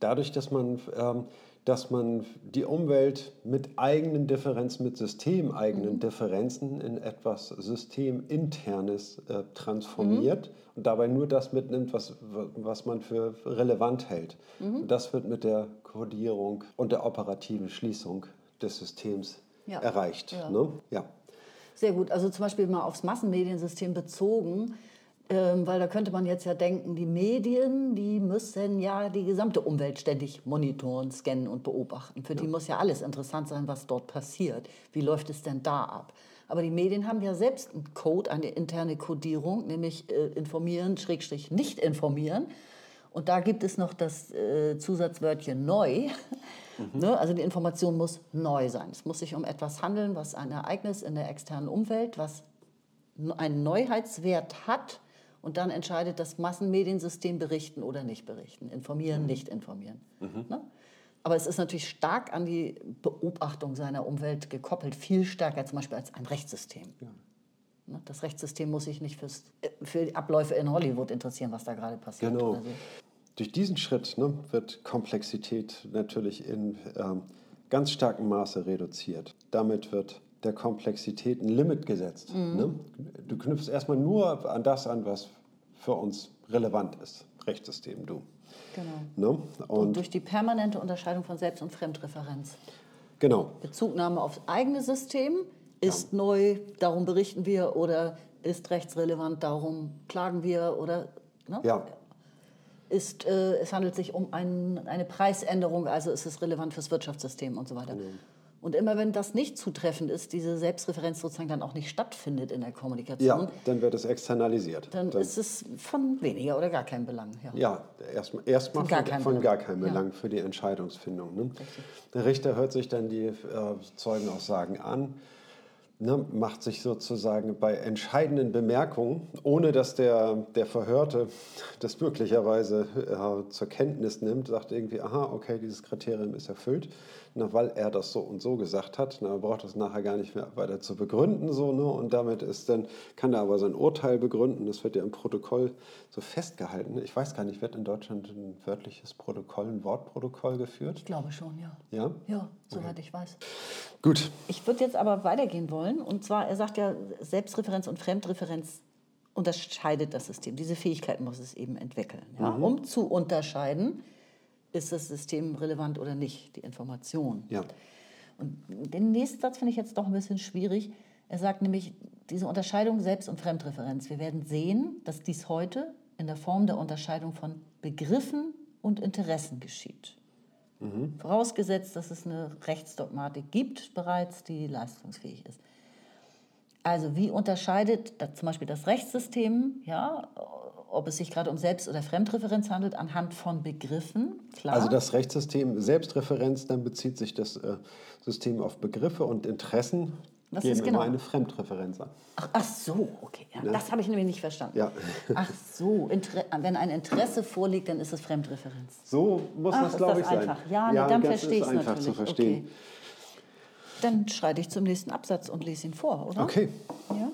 dadurch, dass man, ähm, dass man die Umwelt mit eigenen Differenzen, mit systemeigenen mhm. Differenzen in etwas Systeminternes äh, transformiert mhm. und dabei nur das mitnimmt, was, was man für relevant hält. Mhm. Das wird mit der Kodierung und der operativen Schließung des Systems ja. erreicht. Ja. Ne? ja. Sehr gut. Also zum Beispiel mal aufs Massenmediensystem bezogen, ähm, weil da könnte man jetzt ja denken, die Medien, die müssen ja die gesamte Umwelt ständig monitoren, scannen und beobachten. Für ja. die muss ja alles interessant sein, was dort passiert. Wie läuft es denn da ab? Aber die Medien haben ja selbst einen Code, eine interne Codierung, nämlich äh, informieren, Schrägstrich nicht informieren. Und da gibt es noch das äh, Zusatzwörtchen neu. Mhm. Ne? Also die Information muss neu sein. Es muss sich um etwas handeln, was ein Ereignis in der externen Umwelt, was einen Neuheitswert hat. Und dann entscheidet das Massenmediensystem berichten oder nicht berichten, informieren, mhm. nicht informieren. Mhm. Ne? Aber es ist natürlich stark an die Beobachtung seiner Umwelt gekoppelt, viel stärker zum Beispiel als ein Rechtssystem. Ja. Ne? Das Rechtssystem muss sich nicht fürs, äh, für Abläufe in Hollywood interessieren, was da gerade passiert. Genau. Durch diesen Schritt ne, wird Komplexität natürlich in ähm, ganz starkem Maße reduziert. Damit wird der Komplexität ein Limit gesetzt. Mhm. Ne? Du knüpfst erstmal nur an das an, was für uns relevant ist. Rechtssystem, du. Genau. Ne? Und, und durch die permanente Unterscheidung von Selbst- und Fremdreferenz. Genau. Bezugnahme aufs eigene System ist ja. neu, darum berichten wir oder ist rechtsrelevant, darum klagen wir oder. Ne? Ja. Ist, äh, es handelt sich um ein, eine Preisänderung, also ist es relevant fürs Wirtschaftssystem und so weiter. Mhm. Und immer wenn das nicht zutreffend ist, diese Selbstreferenz sozusagen dann auch nicht stattfindet in der Kommunikation. Ja, dann wird es externalisiert. Dann, dann ist es von weniger oder gar keinem Belang. Ja, ja erstmal erst von, gar, kein von gar keinem Belang ja. für die Entscheidungsfindung. Ne? Der Richter hört sich dann die äh, Zeugenaussagen an ne, macht sich sozusagen bei entscheidenden Bemerkungen, ohne dass der, der Verhörte das möglicherweise äh, zur Kenntnis nimmt, sagt irgendwie, aha, okay, dieses Kriterium ist erfüllt, na, weil er das so und so gesagt hat. Na, er braucht das nachher gar nicht mehr weiter zu begründen. So, ne? Und damit ist dann, kann er aber sein Urteil begründen. Das wird ja im Protokoll so festgehalten. Ich weiß gar nicht, wird in Deutschland ein wörtliches Protokoll, ein Wortprotokoll geführt? Ich glaube schon, ja. Ja? Ja, soweit ich weiß. Gut. Ich würde jetzt aber weitergehen wollen. Und zwar, er sagt ja, Selbstreferenz und Fremdreferenz unterscheidet das System. Diese Fähigkeit muss es eben entwickeln. Ja? Um zu unterscheiden, ist das System relevant oder nicht, die Information. Ja. Und den nächsten Satz finde ich jetzt doch ein bisschen schwierig. Er sagt nämlich, diese Unterscheidung Selbst- und Fremdreferenz. Wir werden sehen, dass dies heute in der Form der Unterscheidung von Begriffen und Interessen geschieht. Vorausgesetzt, dass es eine Rechtsdogmatik gibt bereits, die leistungsfähig ist. Also wie unterscheidet zum Beispiel das Rechtssystem, ja, ob es sich gerade um Selbst- oder Fremdreferenz handelt, anhand von Begriffen? Klar. Also das Rechtssystem Selbstreferenz, dann bezieht sich das äh, System auf Begriffe und Interessen. Was geben ist genau? immer eine Fremdreferenz an. Ach, ach so, okay. Ja, Das habe ich nämlich nicht verstanden. Ja. Ach so, Inter wenn ein Interesse vorliegt, dann ist es Fremdreferenz. So muss Ach, das, glaube das ich, sein. einfach? Ja, nee, dann das verstehe ich es einfach natürlich. zu verstehen. Okay. Dann schreite ich zum nächsten Absatz und lese ihn vor, oder? Okay. Ja.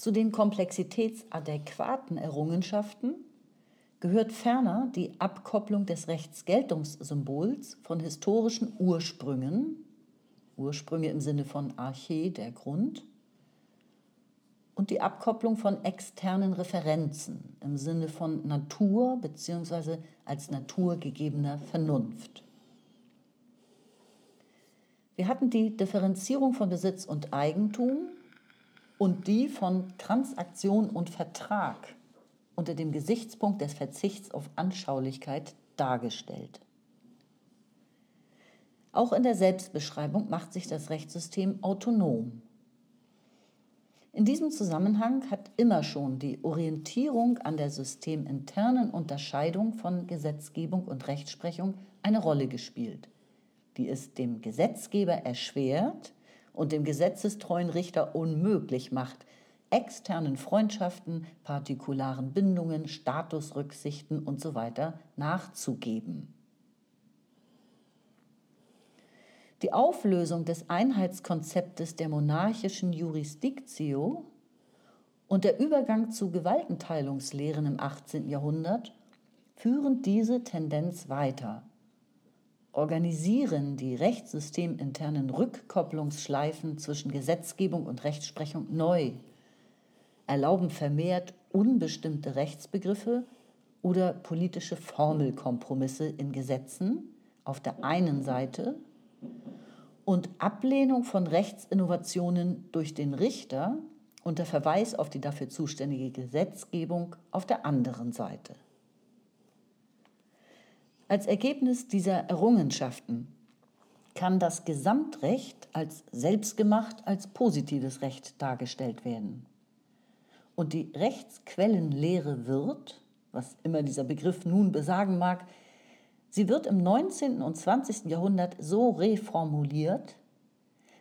Zu den komplexitätsadäquaten Errungenschaften gehört ferner die Abkopplung des Rechtsgeltungssymbols von historischen Ursprüngen, Ursprünge im Sinne von Arche, der Grund, und die Abkopplung von externen Referenzen im Sinne von Natur bzw. als naturgegebener Vernunft. Wir hatten die Differenzierung von Besitz und Eigentum und die von Transaktion und Vertrag unter dem Gesichtspunkt des Verzichts auf Anschaulichkeit dargestellt. Auch in der Selbstbeschreibung macht sich das Rechtssystem autonom. In diesem Zusammenhang hat immer schon die Orientierung an der systeminternen Unterscheidung von Gesetzgebung und Rechtsprechung eine Rolle gespielt, die es dem Gesetzgeber erschwert und dem gesetzestreuen Richter unmöglich macht, externen Freundschaften, partikularen Bindungen, Statusrücksichten usw. So nachzugeben. Die Auflösung des Einheitskonzeptes der monarchischen Jurisdictio und der Übergang zu Gewaltenteilungslehren im 18. Jahrhundert führen diese Tendenz weiter, organisieren die rechtssysteminternen Rückkopplungsschleifen zwischen Gesetzgebung und Rechtsprechung neu, erlauben vermehrt unbestimmte Rechtsbegriffe oder politische Formelkompromisse in Gesetzen auf der einen Seite und Ablehnung von Rechtsinnovationen durch den Richter unter Verweis auf die dafür zuständige Gesetzgebung auf der anderen Seite. Als Ergebnis dieser Errungenschaften kann das Gesamtrecht als selbstgemacht als positives Recht dargestellt werden. Und die Rechtsquellenlehre wird, was immer dieser Begriff nun besagen mag, Sie wird im 19. und 20. Jahrhundert so reformuliert,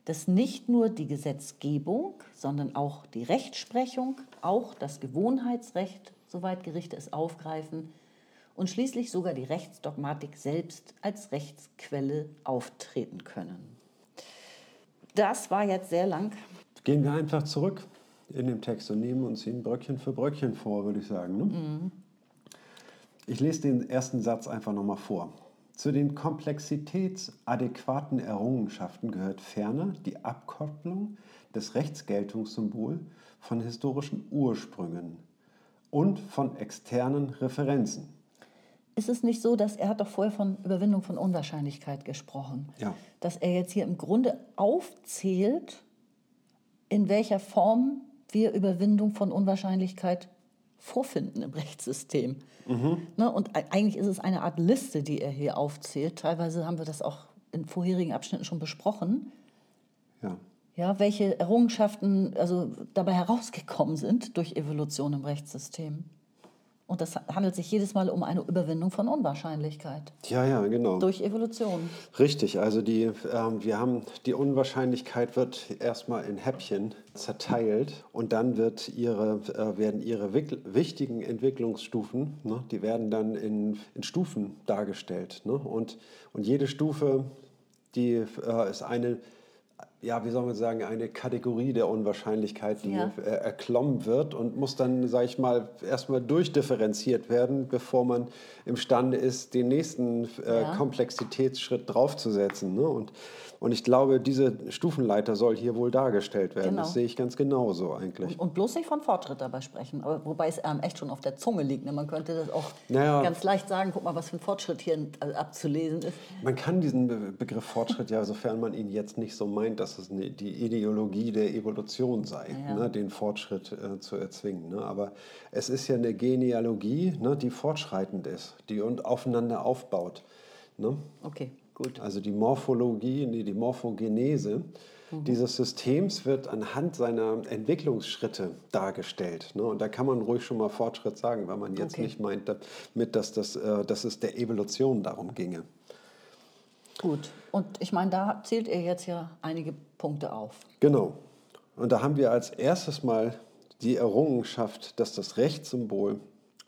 dass nicht nur die Gesetzgebung, sondern auch die Rechtsprechung, auch das Gewohnheitsrecht, soweit Gerichte es aufgreifen, und schließlich sogar die Rechtsdogmatik selbst als Rechtsquelle auftreten können. Das war jetzt sehr lang. Gehen wir einfach zurück in dem Text und nehmen uns ihn Bröckchen für Bröckchen vor, würde ich sagen. Ne? Ich lese den ersten Satz einfach nochmal vor. Zu den komplexitätsadäquaten Errungenschaften gehört ferner die Abkopplung des Rechtsgeltungssymbols von historischen Ursprüngen und von externen Referenzen. Ist es nicht so, dass er hat doch vorher von Überwindung von Unwahrscheinlichkeit gesprochen, Ja. dass er jetzt hier im Grunde aufzählt, in welcher Form wir Überwindung von Unwahrscheinlichkeit vorfinden im Rechtssystem. Ne, und eigentlich ist es eine Art Liste, die er hier aufzählt. Teilweise haben wir das auch in vorherigen Abschnitten schon besprochen. Ja. Ja, welche Errungenschaften also dabei herausgekommen sind durch Evolution im Rechtssystem. Und das handelt sich jedes Mal um eine Überwindung von Unwahrscheinlichkeit. Ja, ja, genau. Durch Evolution. Richtig, also die, ähm, wir haben, die Unwahrscheinlichkeit wird erstmal in Häppchen zerteilt und dann wird ihre, äh, werden ihre wichtigen Entwicklungsstufen, ne, die werden dann in, in Stufen dargestellt. Ne? Und, und jede Stufe, die äh, ist eine ja, wie soll man sagen, eine Kategorie der Unwahrscheinlichkeit, die ja. Äh, erklommen wird und muss dann, sage ich mal, erstmal durchdifferenziert werden, bevor man imstande ist, den nächsten äh, ja. Komplexitätsschritt draufzusetzen. Ne? Und und ich glaube, diese Stufenleiter soll hier wohl dargestellt werden. Genau. Das sehe ich ganz genauso eigentlich. Und, und, bloß nicht von Fortschritt dabei sprechen. Aber, wobei es einem echt schon auf der Zunge liegt. Ne? Man könnte das auch naja, ganz leicht sagen, guck mal, was für ein Fortschritt hier äh, abzulesen ist. Man kann diesen Be Begriff Fortschritt ja, sofern man ihn jetzt nicht so meint, dass es eine, die Ideologie der Evolution sei, ja. ne? den Fortschritt äh, zu erzwingen. Ne? Aber es ist ja eine Genealogie, ne? die fortschreitend ist, die und aufeinander aufbaut. Ne? Okay. Gut. Also die Morphologie, nee, die Morphogenese mhm. dieses Systems wird anhand seiner Entwicklungsschritte dargestellt. Ne? Und da kann man ruhig schon mal Fortschritt sagen, weil man jetzt okay. nicht meint, damit, dass, das, äh, dass es der Evolution darum ginge. Gut. Und ich meine, da zählt ihr jetzt ja einige Punkte auf. Genau. Und da haben wir als erstes mal die Errungenschaft, dass das Rechtssymbol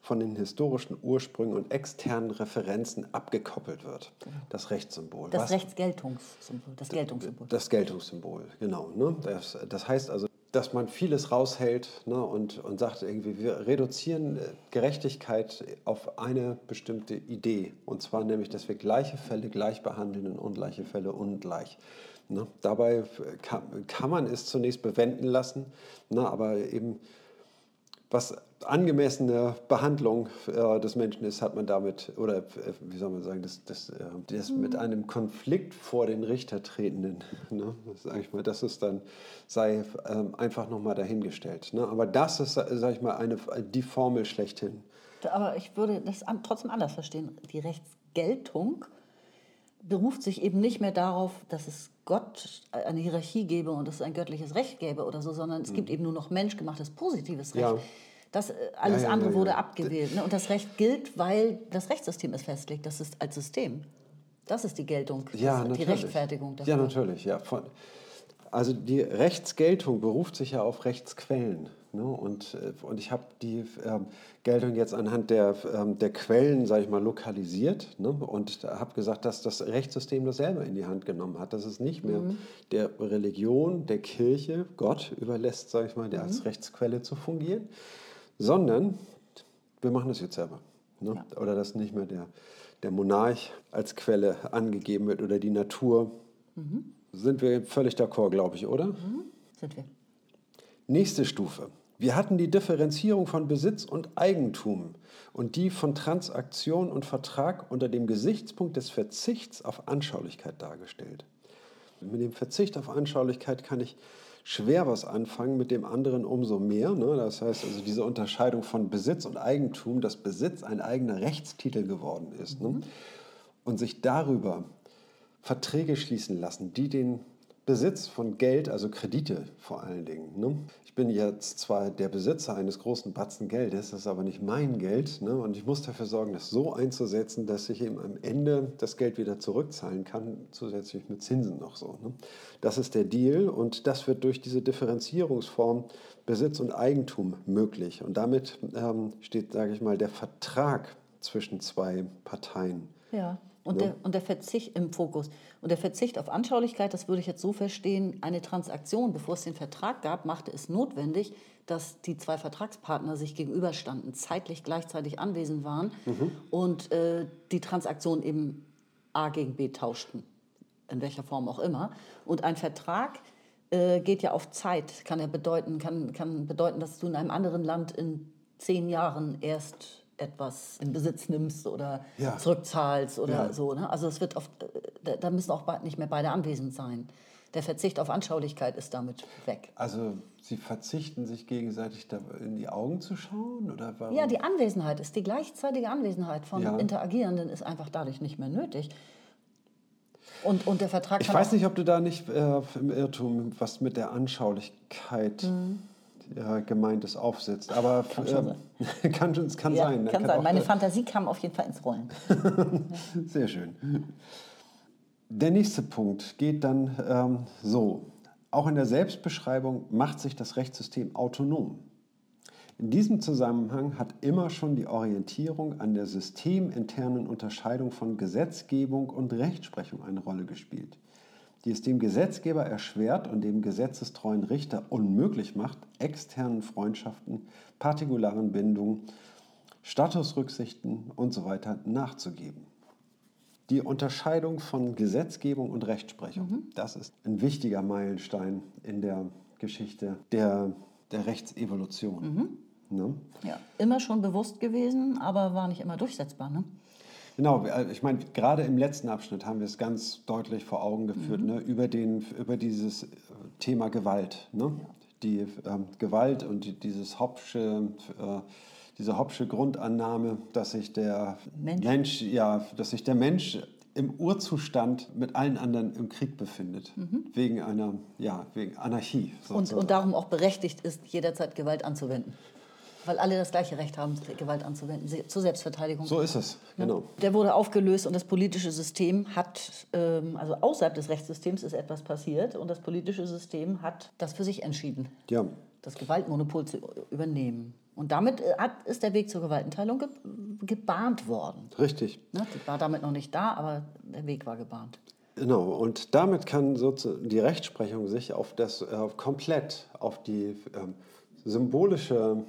von den historischen Ursprüngen und externen Referenzen abgekoppelt wird. Das Rechtssymbol. Das Was, Rechtsgeltungssymbol. Das Geltungssymbol. Das Geltungssymbol, genau. Ne? Das, das heißt also, dass man vieles raushält ne, und, und sagt, irgendwie, wir reduzieren äh, Gerechtigkeit auf eine bestimmte Idee. Und zwar nämlich, dass wir gleiche Fälle gleich behandeln und ungleiche Fälle ungleich. Ne? Dabei kann, kann man es zunächst bewenden lassen, ne, aber eben was angemessene Behandlung äh, des Menschen ist, hat man damit, oder äh, wie soll man sagen, das, das, äh, das mhm. mit einem Konflikt vor den Richter tretenden, ne, sag ich mal, das ist dann, sei ähm, einfach nochmal dahingestellt. Ne? Aber das ist, sag ich mal, eine, die Formel schlechthin. Aber ich würde das trotzdem anders verstehen. Die Rechtsgeltung beruft sich eben nicht mehr darauf, dass es Gott eine Hierarchie gäbe und es ein göttliches Recht gäbe oder so, sondern es mhm. gibt eben nur noch menschgemachtes positives Recht. Ja. Das, äh, alles ja, ja, andere wurde abgewählt. Ne? Und das Recht gilt, weil das Rechtssystem es festlegt. Das ist als System. Das ist die Geltung, ja, die Rechtfertigung. Dafür. Ja, natürlich. Ja. Von, also die Rechtsgeltung beruft sich ja auf Rechtsquellen. Ne? Und, äh, und ich habe die ähm, Geltung jetzt anhand der, ähm, der Quellen, sage ich mal, lokalisiert ne? und habe gesagt, dass das Rechtssystem das selber in die Hand genommen hat, dass es nicht mehr mhm. der Religion, der Kirche, Gott überlässt, sage ich mal, mhm. als Rechtsquelle zu fungieren, sondern wir machen das jetzt selber. Ne? Ja. Oder dass nicht mehr der, der Monarch als Quelle angegeben wird oder die Natur. Mhm. Sind wir völlig d'accord, glaube ich, oder? Mhm. Sind wir. Nächste Stufe. Wir hatten die Differenzierung von Besitz und Eigentum und die von Transaktion und Vertrag unter dem Gesichtspunkt des Verzichts auf Anschaulichkeit dargestellt. Mit dem Verzicht auf Anschaulichkeit kann ich schwer was anfangen, mit dem anderen umso mehr. Ne? Das heißt also diese Unterscheidung von Besitz und Eigentum, dass Besitz ein eigener Rechtstitel geworden ist. Ne? Mhm. Und sich darüber Verträge schließen lassen, die den Besitz von Geld, also Kredite vor allen Dingen. Ne? Ich bin jetzt zwar der Besitzer eines großen Batzen Geldes, das ist aber nicht mein Geld. Ne? Und ich muss dafür sorgen, das so einzusetzen, dass ich eben am Ende das Geld wieder zurückzahlen kann, zusätzlich mit Zinsen noch so. Ne? Das ist der Deal und das wird durch diese Differenzierungsform Besitz und Eigentum möglich. Und damit ähm, steht, sage ich mal, der Vertrag zwischen zwei Parteien. Ja. Und, ja. der, und der Verzicht im Fokus. Und der Verzicht auf Anschaulichkeit, das würde ich jetzt so verstehen, eine Transaktion, bevor es den Vertrag gab, machte es notwendig, dass die zwei Vertragspartner sich gegenüberstanden, zeitlich gleichzeitig anwesend waren mhm. und äh, die Transaktion eben A gegen B tauschten, in welcher Form auch immer. Und ein Vertrag äh, geht ja auf Zeit, kann ja bedeuten, kann, kann bedeuten, dass du in einem anderen Land in zehn Jahren erst etwas in Besitz nimmst oder ja. zurückzahlst oder ja. so. Ne? Also es wird oft, äh, da müssen auch nicht mehr beide anwesend sein. Der Verzicht auf Anschaulichkeit ist damit weg. Also Sie verzichten sich gegenseitig in die Augen zu schauen? Oder warum? Ja, die Anwesenheit ist, die gleichzeitige Anwesenheit von ja. Interagierenden ist einfach dadurch nicht mehr nötig. Und, und der Vertrag Ich weiß nicht, ob du da nicht äh, im Irrtum was mit der Anschaulichkeit... Mhm ja, Gemeintes aufsetzt. Aber Kann schon äh, kann, schon- es kann Ja, sein. kann Da sein. auch, Meine äh, Fantasie kam auf jeden Fall ins Rollen. Sehr schön. Der nächste Punkt geht dann ähm, so. Auch in der Selbstbeschreibung macht sich das Rechtssystem autonom. In diesem Zusammenhang hat immer schon die Orientierung an der systeminternen Unterscheidung von Gesetzgebung und Rechtsprechung eine Rolle gespielt, die es dem Gesetzgeber erschwert und dem gesetzestreuen Richter unmöglich macht, externen Freundschaften, partikularen Bindungen, Statusrücksichten und so weiter nachzugeben. Die Unterscheidung von Gesetzgebung und Rechtsprechung, das ist ein wichtiger Meilenstein in der Geschichte der, der Rechtsevolution. Ne? Ja, immer schon bewusst gewesen, aber war nicht immer durchsetzbar. Ne? Genau, äh, ich meine, gerade im letzten Abschnitt haben wir es ganz deutlich vor Augen geführt, ne, über, den, über dieses äh, Thema Gewalt. Ne? Die ähm, Gewalt und die, dieses Hobbsche, äh, diese Hobbsche Grundannahme, dass sich der Mensch. ja, dass sich der Mensch im Urzustand mit allen anderen im Krieg befindet, wegen einer, ja, wegen Anarchie. Und, und darum auch berechtigt ist, jederzeit Gewalt anzuwenden. Weil alle das gleiche Recht haben, Gewalt anzuwenden, zur Selbstverteidigung. so ist es, genau. Der wurde aufgelöst und das politische System hat, ähm, also außerhalb des Rechtssystems ist etwas passiert und das politische System hat das für sich entschieden, Ja, das Gewaltmonopol zu übernehmen. Und damit äh, hat, ist der Weg zur Gewaltenteilung ge gebahnt worden. richtig. Ne? Die war damit noch nicht da, aber der Weg war gebahnt. Genau, und damit kann sozusagen die Rechtsprechung sich auf das, äh, komplett auf die ähm, symbolische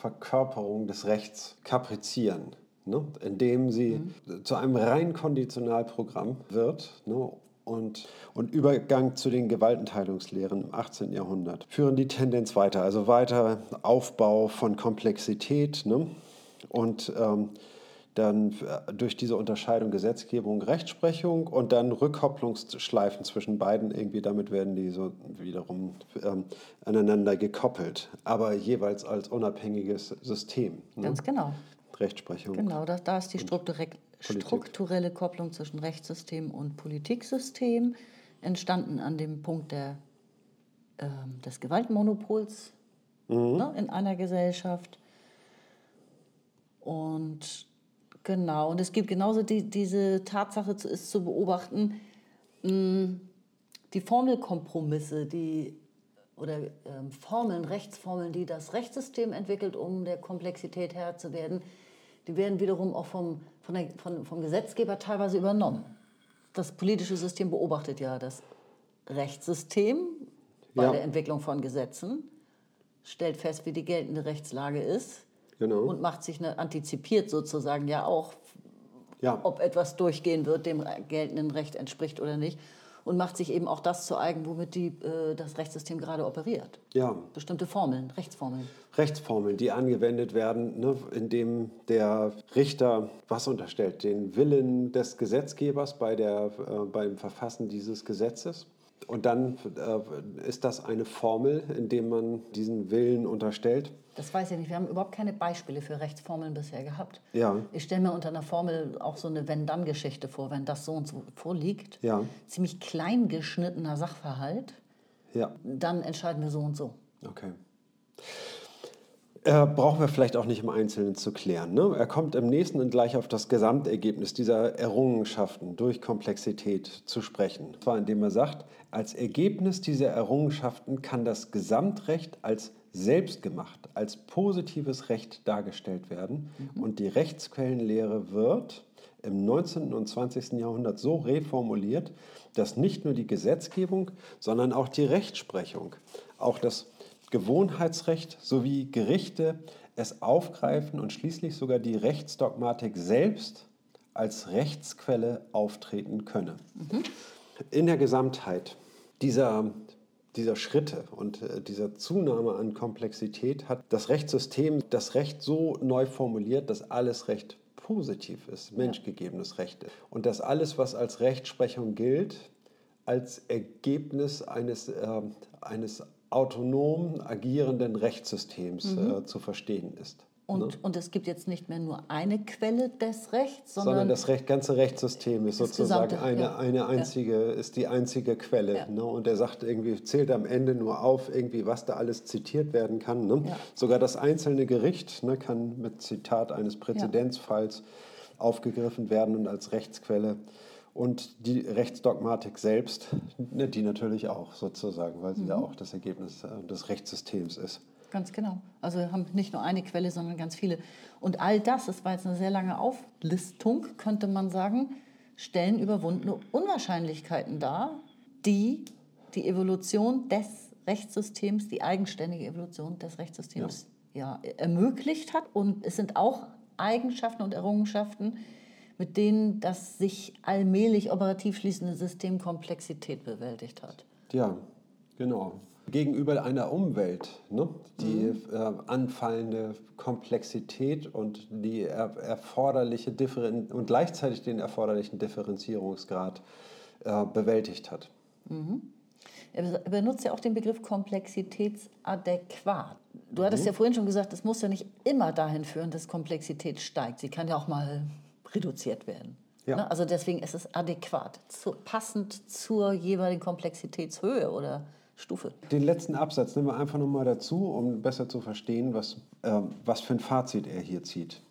Verkörperung des Rechts kaprizieren, ne? indem sie zu einem rein Konditionalprogramm wird. Ne? Und, und Übergang zu den Gewaltenteilungslehren im 18. Jahrhundert führen die Tendenz weiter, also weiter Aufbau von Komplexität ne? und ähm, dann äh, durch diese Unterscheidung Gesetzgebung, Rechtsprechung und dann Rückkopplungsschleifen zwischen beiden, irgendwie damit werden die so wiederum ähm, aneinander gekoppelt, aber jeweils als unabhängiges System. Ne? Ganz genau. Rechtsprechung. Genau, da, da ist die strukturelle Kopplung zwischen Rechtssystem und Politiksystem entstanden an dem Punkt der, ähm, des Gewaltmonopols ne, in einer Gesellschaft. Und genau, und es gibt genauso die, diese Tatsache zu, ist zu beobachten, mh, die Formelkompromisse, die oder ähm, Formeln, Rechtsformeln, die das Rechtssystem entwickelt, um der Komplexität Herr zu werden, die werden wiederum auch vom, von der, von, vom Gesetzgeber teilweise übernommen. Das politische System beobachtet ja das Rechtssystem bei Ja. der Entwicklung von Gesetzen, stellt fest, wie die geltende Rechtslage ist Genau. und macht sich eine, antizipiert sozusagen ja auch, Ja. ob etwas durchgehen wird, dem geltenden Recht entspricht oder nicht. Und macht sich eben auch das zu eigen, womit die, äh, das Rechtssystem gerade operiert. Ja, Bestimmte Formeln, Rechtsformeln. Rechtsformeln, die angewendet werden, ne, indem der Richter was unterstellt? Den Willen des Gesetzgebers bei der, äh, beim Verfassen dieses Gesetzes. Und dann äh, ist das eine Formel, indem man diesen Willen unterstellt. Das weiß ich nicht. Wir haben überhaupt keine Beispiele für Rechtsformeln bisher gehabt. Ja. Ich stelle mir unter einer Formel auch so eine Wenn-Dann-Geschichte vor, wenn das so und so vorliegt. Ja. Ziemlich klein geschnittener Sachverhalt. Ja, Dann entscheiden wir so und so. okay. Äh, brauchen wir vielleicht auch nicht im Einzelnen zu klären. Ne? Er kommt im nächsten und gleich auf das Gesamtergebnis dieser Errungenschaften durch Komplexität zu sprechen. Und zwar indem er sagt, als Ergebnis dieser Errungenschaften kann das Gesamtrecht als selbstgemacht, als positives Recht dargestellt werden und die Rechtsquellenlehre wird im 19. und 20. Jahrhundert so reformuliert, dass nicht nur die Gesetzgebung, sondern auch die Rechtsprechung, auch das Gewohnheitsrecht sowie Gerichte es aufgreifen und schließlich sogar die Rechtsdogmatik selbst als Rechtsquelle auftreten könne. In der Gesamtheit dieser, dieser Schritte und äh, dieser Zunahme an Komplexität hat das Rechtssystem das Recht so neu formuliert, dass alles Recht positiv ist, menschgegebenes Recht ist. Und dass alles, was als Rechtsprechung gilt, als Ergebnis eines, äh, eines autonom agierenden Rechtssystems äh, zu verstehen ist. Und, und es gibt jetzt nicht mehr nur eine Quelle des Rechts, sondern, Sondern das Recht, ganze Rechtssystem ist sozusagen gesamte, eine, ja. eine einzige, ist die einzige Quelle. Ja. Ne? Und er sagt irgendwie, zählt am Ende nur auf, irgendwie, was da alles zitiert werden kann. Ne? Ja. Sogar das einzelne Gericht ne, kann mit Zitat eines Präzedenzfalls aufgegriffen werden und als Rechtsquelle. Und die Rechtsdogmatik selbst, ne, die natürlich auch sozusagen, weil sie Mhm. ja auch das Ergebnis äh, des Rechtssystems ist. Ganz genau. Also wir haben nicht nur eine Quelle, sondern ganz viele. Und all das, das war jetzt eine sehr lange Auflistung, könnte man sagen, stellen überwundene Unwahrscheinlichkeiten dar, die die Evolution des Rechtssystems, die eigenständige Evolution des Rechtssystems ja. ermöglicht hat. Und es sind auch Eigenschaften und Errungenschaften, mit denen das sich allmählich operativ schließende System Komplexität bewältigt hat. Ja, genau. Gegenüber einer Umwelt, ne, die äh, anfallende Komplexität und die er erforderliche Differen und gleichzeitig den erforderlichen Differenzierungsgrad äh, bewältigt hat. Er benutzt ja auch den Begriff komplexitätsadäquat. Du hattest ja vorhin schon gesagt, es muss ja nicht immer dahin führen, dass Komplexität steigt. Sie kann ja auch mal reduziert werden. Ja. Ne? Also deswegen ist es adäquat, zu, passend zur jeweiligen Komplexitätshöhe oder Stufe. Den letzten Absatz nehmen wir einfach nochmal dazu, um besser zu verstehen, was, äh, was für ein Fazit er hier zieht.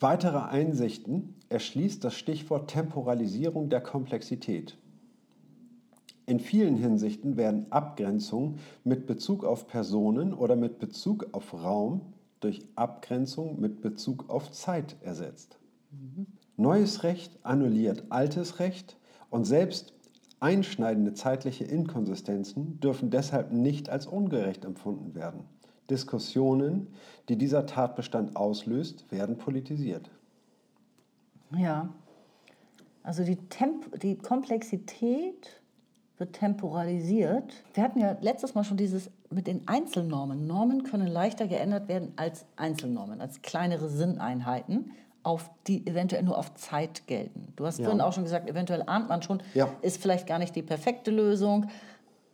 Weitere Einsichten erschließt das Stichwort Temporalisierung der Komplexität. In vielen Hinsichten werden Abgrenzungen mit Bezug auf Personen oder mit Bezug auf Raum durch Abgrenzung mit Bezug auf Zeit ersetzt. Neues Recht annulliert altes Recht und selbst einschneidende zeitliche Inkonsistenzen dürfen deshalb nicht als ungerecht empfunden werden. Diskussionen, die dieser Tatbestand auslöst, werden politisiert. Ja. Also die, Temp die Komplexität wird temporalisiert. Wir hatten ja letztes Mal schon dieses mit den Einzelnormen. Normen können leichter geändert werden als Einzelnormen, als kleinere Sinneinheiten, auf die eventuell nur auf Zeit gelten. Du hast Ja. vorhin auch schon gesagt, eventuell ahnt man schon, Ja. ist vielleicht gar nicht die perfekte Lösung.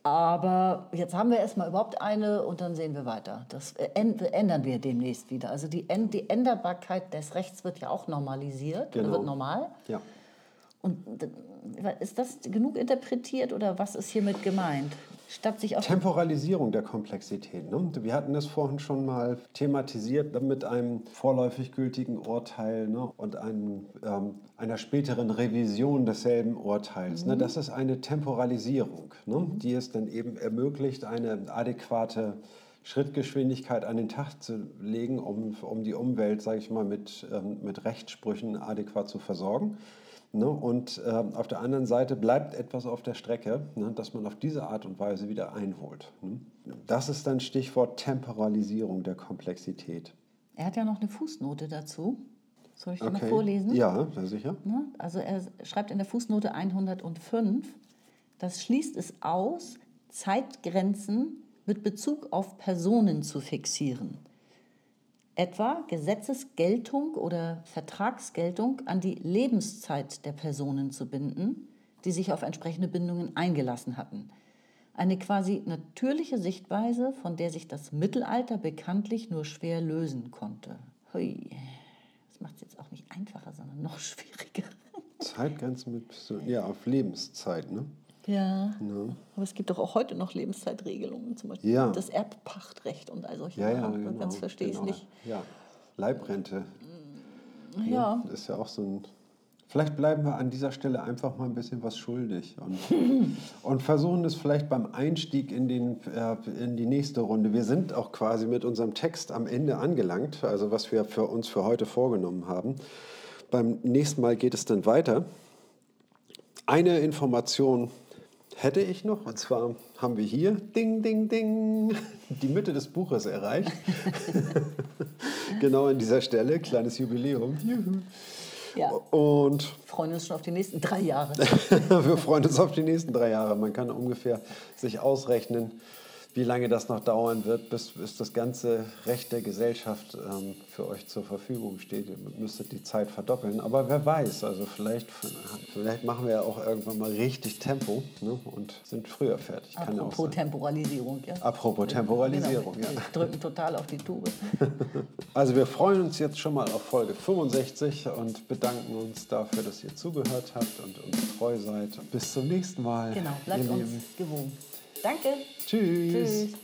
Aber jetzt haben wir erstmal überhaupt eine und dann sehen wir weiter. Das änd- ändern wir demnächst wieder. Also die, die Änderbarkeit des Rechts wird ja auch normalisiert, oder Genau. wird normal. Ja. Und ist das genug interpretiert oder was ist hiermit gemeint? Statt sich auf Temporalisierung der Komplexität. Ne? Wir hatten das vorhin schon mal thematisiert mit einem vorläufig gültigen Urteil ne? und einem, ähm, einer späteren Revision desselben Urteils. Ne? Das ist eine Temporalisierung, ne? die es dann eben ermöglicht, eine adäquate Schrittgeschwindigkeit an den Tag zu legen, um, um die Umwelt, sage ich mal, mit, ähm, mit Rechtssprüchen adäquat zu versorgen. Ne? Und ähm, auf der anderen Seite bleibt etwas auf der Strecke, ne? das man auf diese Art und Weise wieder einholt. Ne? Das ist dann Stichwort Temporalisierung der Komplexität. er hat ja noch eine Fußnote dazu. Soll ich die mal vorlesen? Ja, sehr sicher. Ne? Also er schreibt in der Fußnote 105, das schließt es aus, Zeitgrenzen mit Bezug auf Personen zu fixieren. Etwa Gesetzesgeltung oder Vertragsgeltung an die Lebenszeit der Personen zu binden, die sich auf entsprechende Bindungen eingelassen hatten. Eine quasi natürliche Sichtweise, von der sich das Mittelalter bekanntlich nur schwer lösen konnte. Hui. Das macht es jetzt auch nicht einfacher, sondern noch schwieriger. Zeitgrenzen mit, ja, auf Lebenszeit. Ne? Ja. Aber es gibt doch auch heute noch Lebenszeitregelungen, zum Beispiel Ja. das Erbpachtrecht und all solche Ja, ja, Sachen. genau. Ganz verstehe ich genau. nicht. Ja, Leibrente Ja. ist ja auch so ein. Vielleicht bleiben wir an dieser Stelle einfach mal ein bisschen was schuldig und, und versuchen es vielleicht beim Einstieg in, den, äh, in die nächste Runde. Wir sind auch quasi mit unserem Text am Ende angelangt, also was wir für uns für heute vorgenommen haben. Beim nächsten Mal geht es dann weiter. Eine Information hätte ich noch, und zwar haben wir hier, ding, ding, ding, die Mitte des Buches erreicht. genau an dieser Stelle, kleines Jubiläum. Juhu. Ja. Und Freuen uns schon auf die nächsten drei Jahre. wir freuen uns auf die nächsten drei Jahre. Man kann ungefähr sich ausrechnen, wie lange das noch dauern wird, bis, bis das ganze Recht der Gesellschaft ähm, für euch zur Verfügung steht. Ihr müsstet die Zeit verdoppeln. Aber wer weiß, also vielleicht, vielleicht machen wir ja auch irgendwann mal richtig Tempo ne, und sind früher fertig. Kann Apropos ja Temporalisierung, ja. Apropos Temporalisierung, genau, ja. Wir drücken total auf die Tube. also wir freuen uns jetzt schon mal auf Folge 65 und bedanken uns dafür, dass ihr zugehört habt und uns treu seid. Bis zum nächsten Mal. Genau, bleibt uns gewogen. Danke. Tschüss. Tschüss.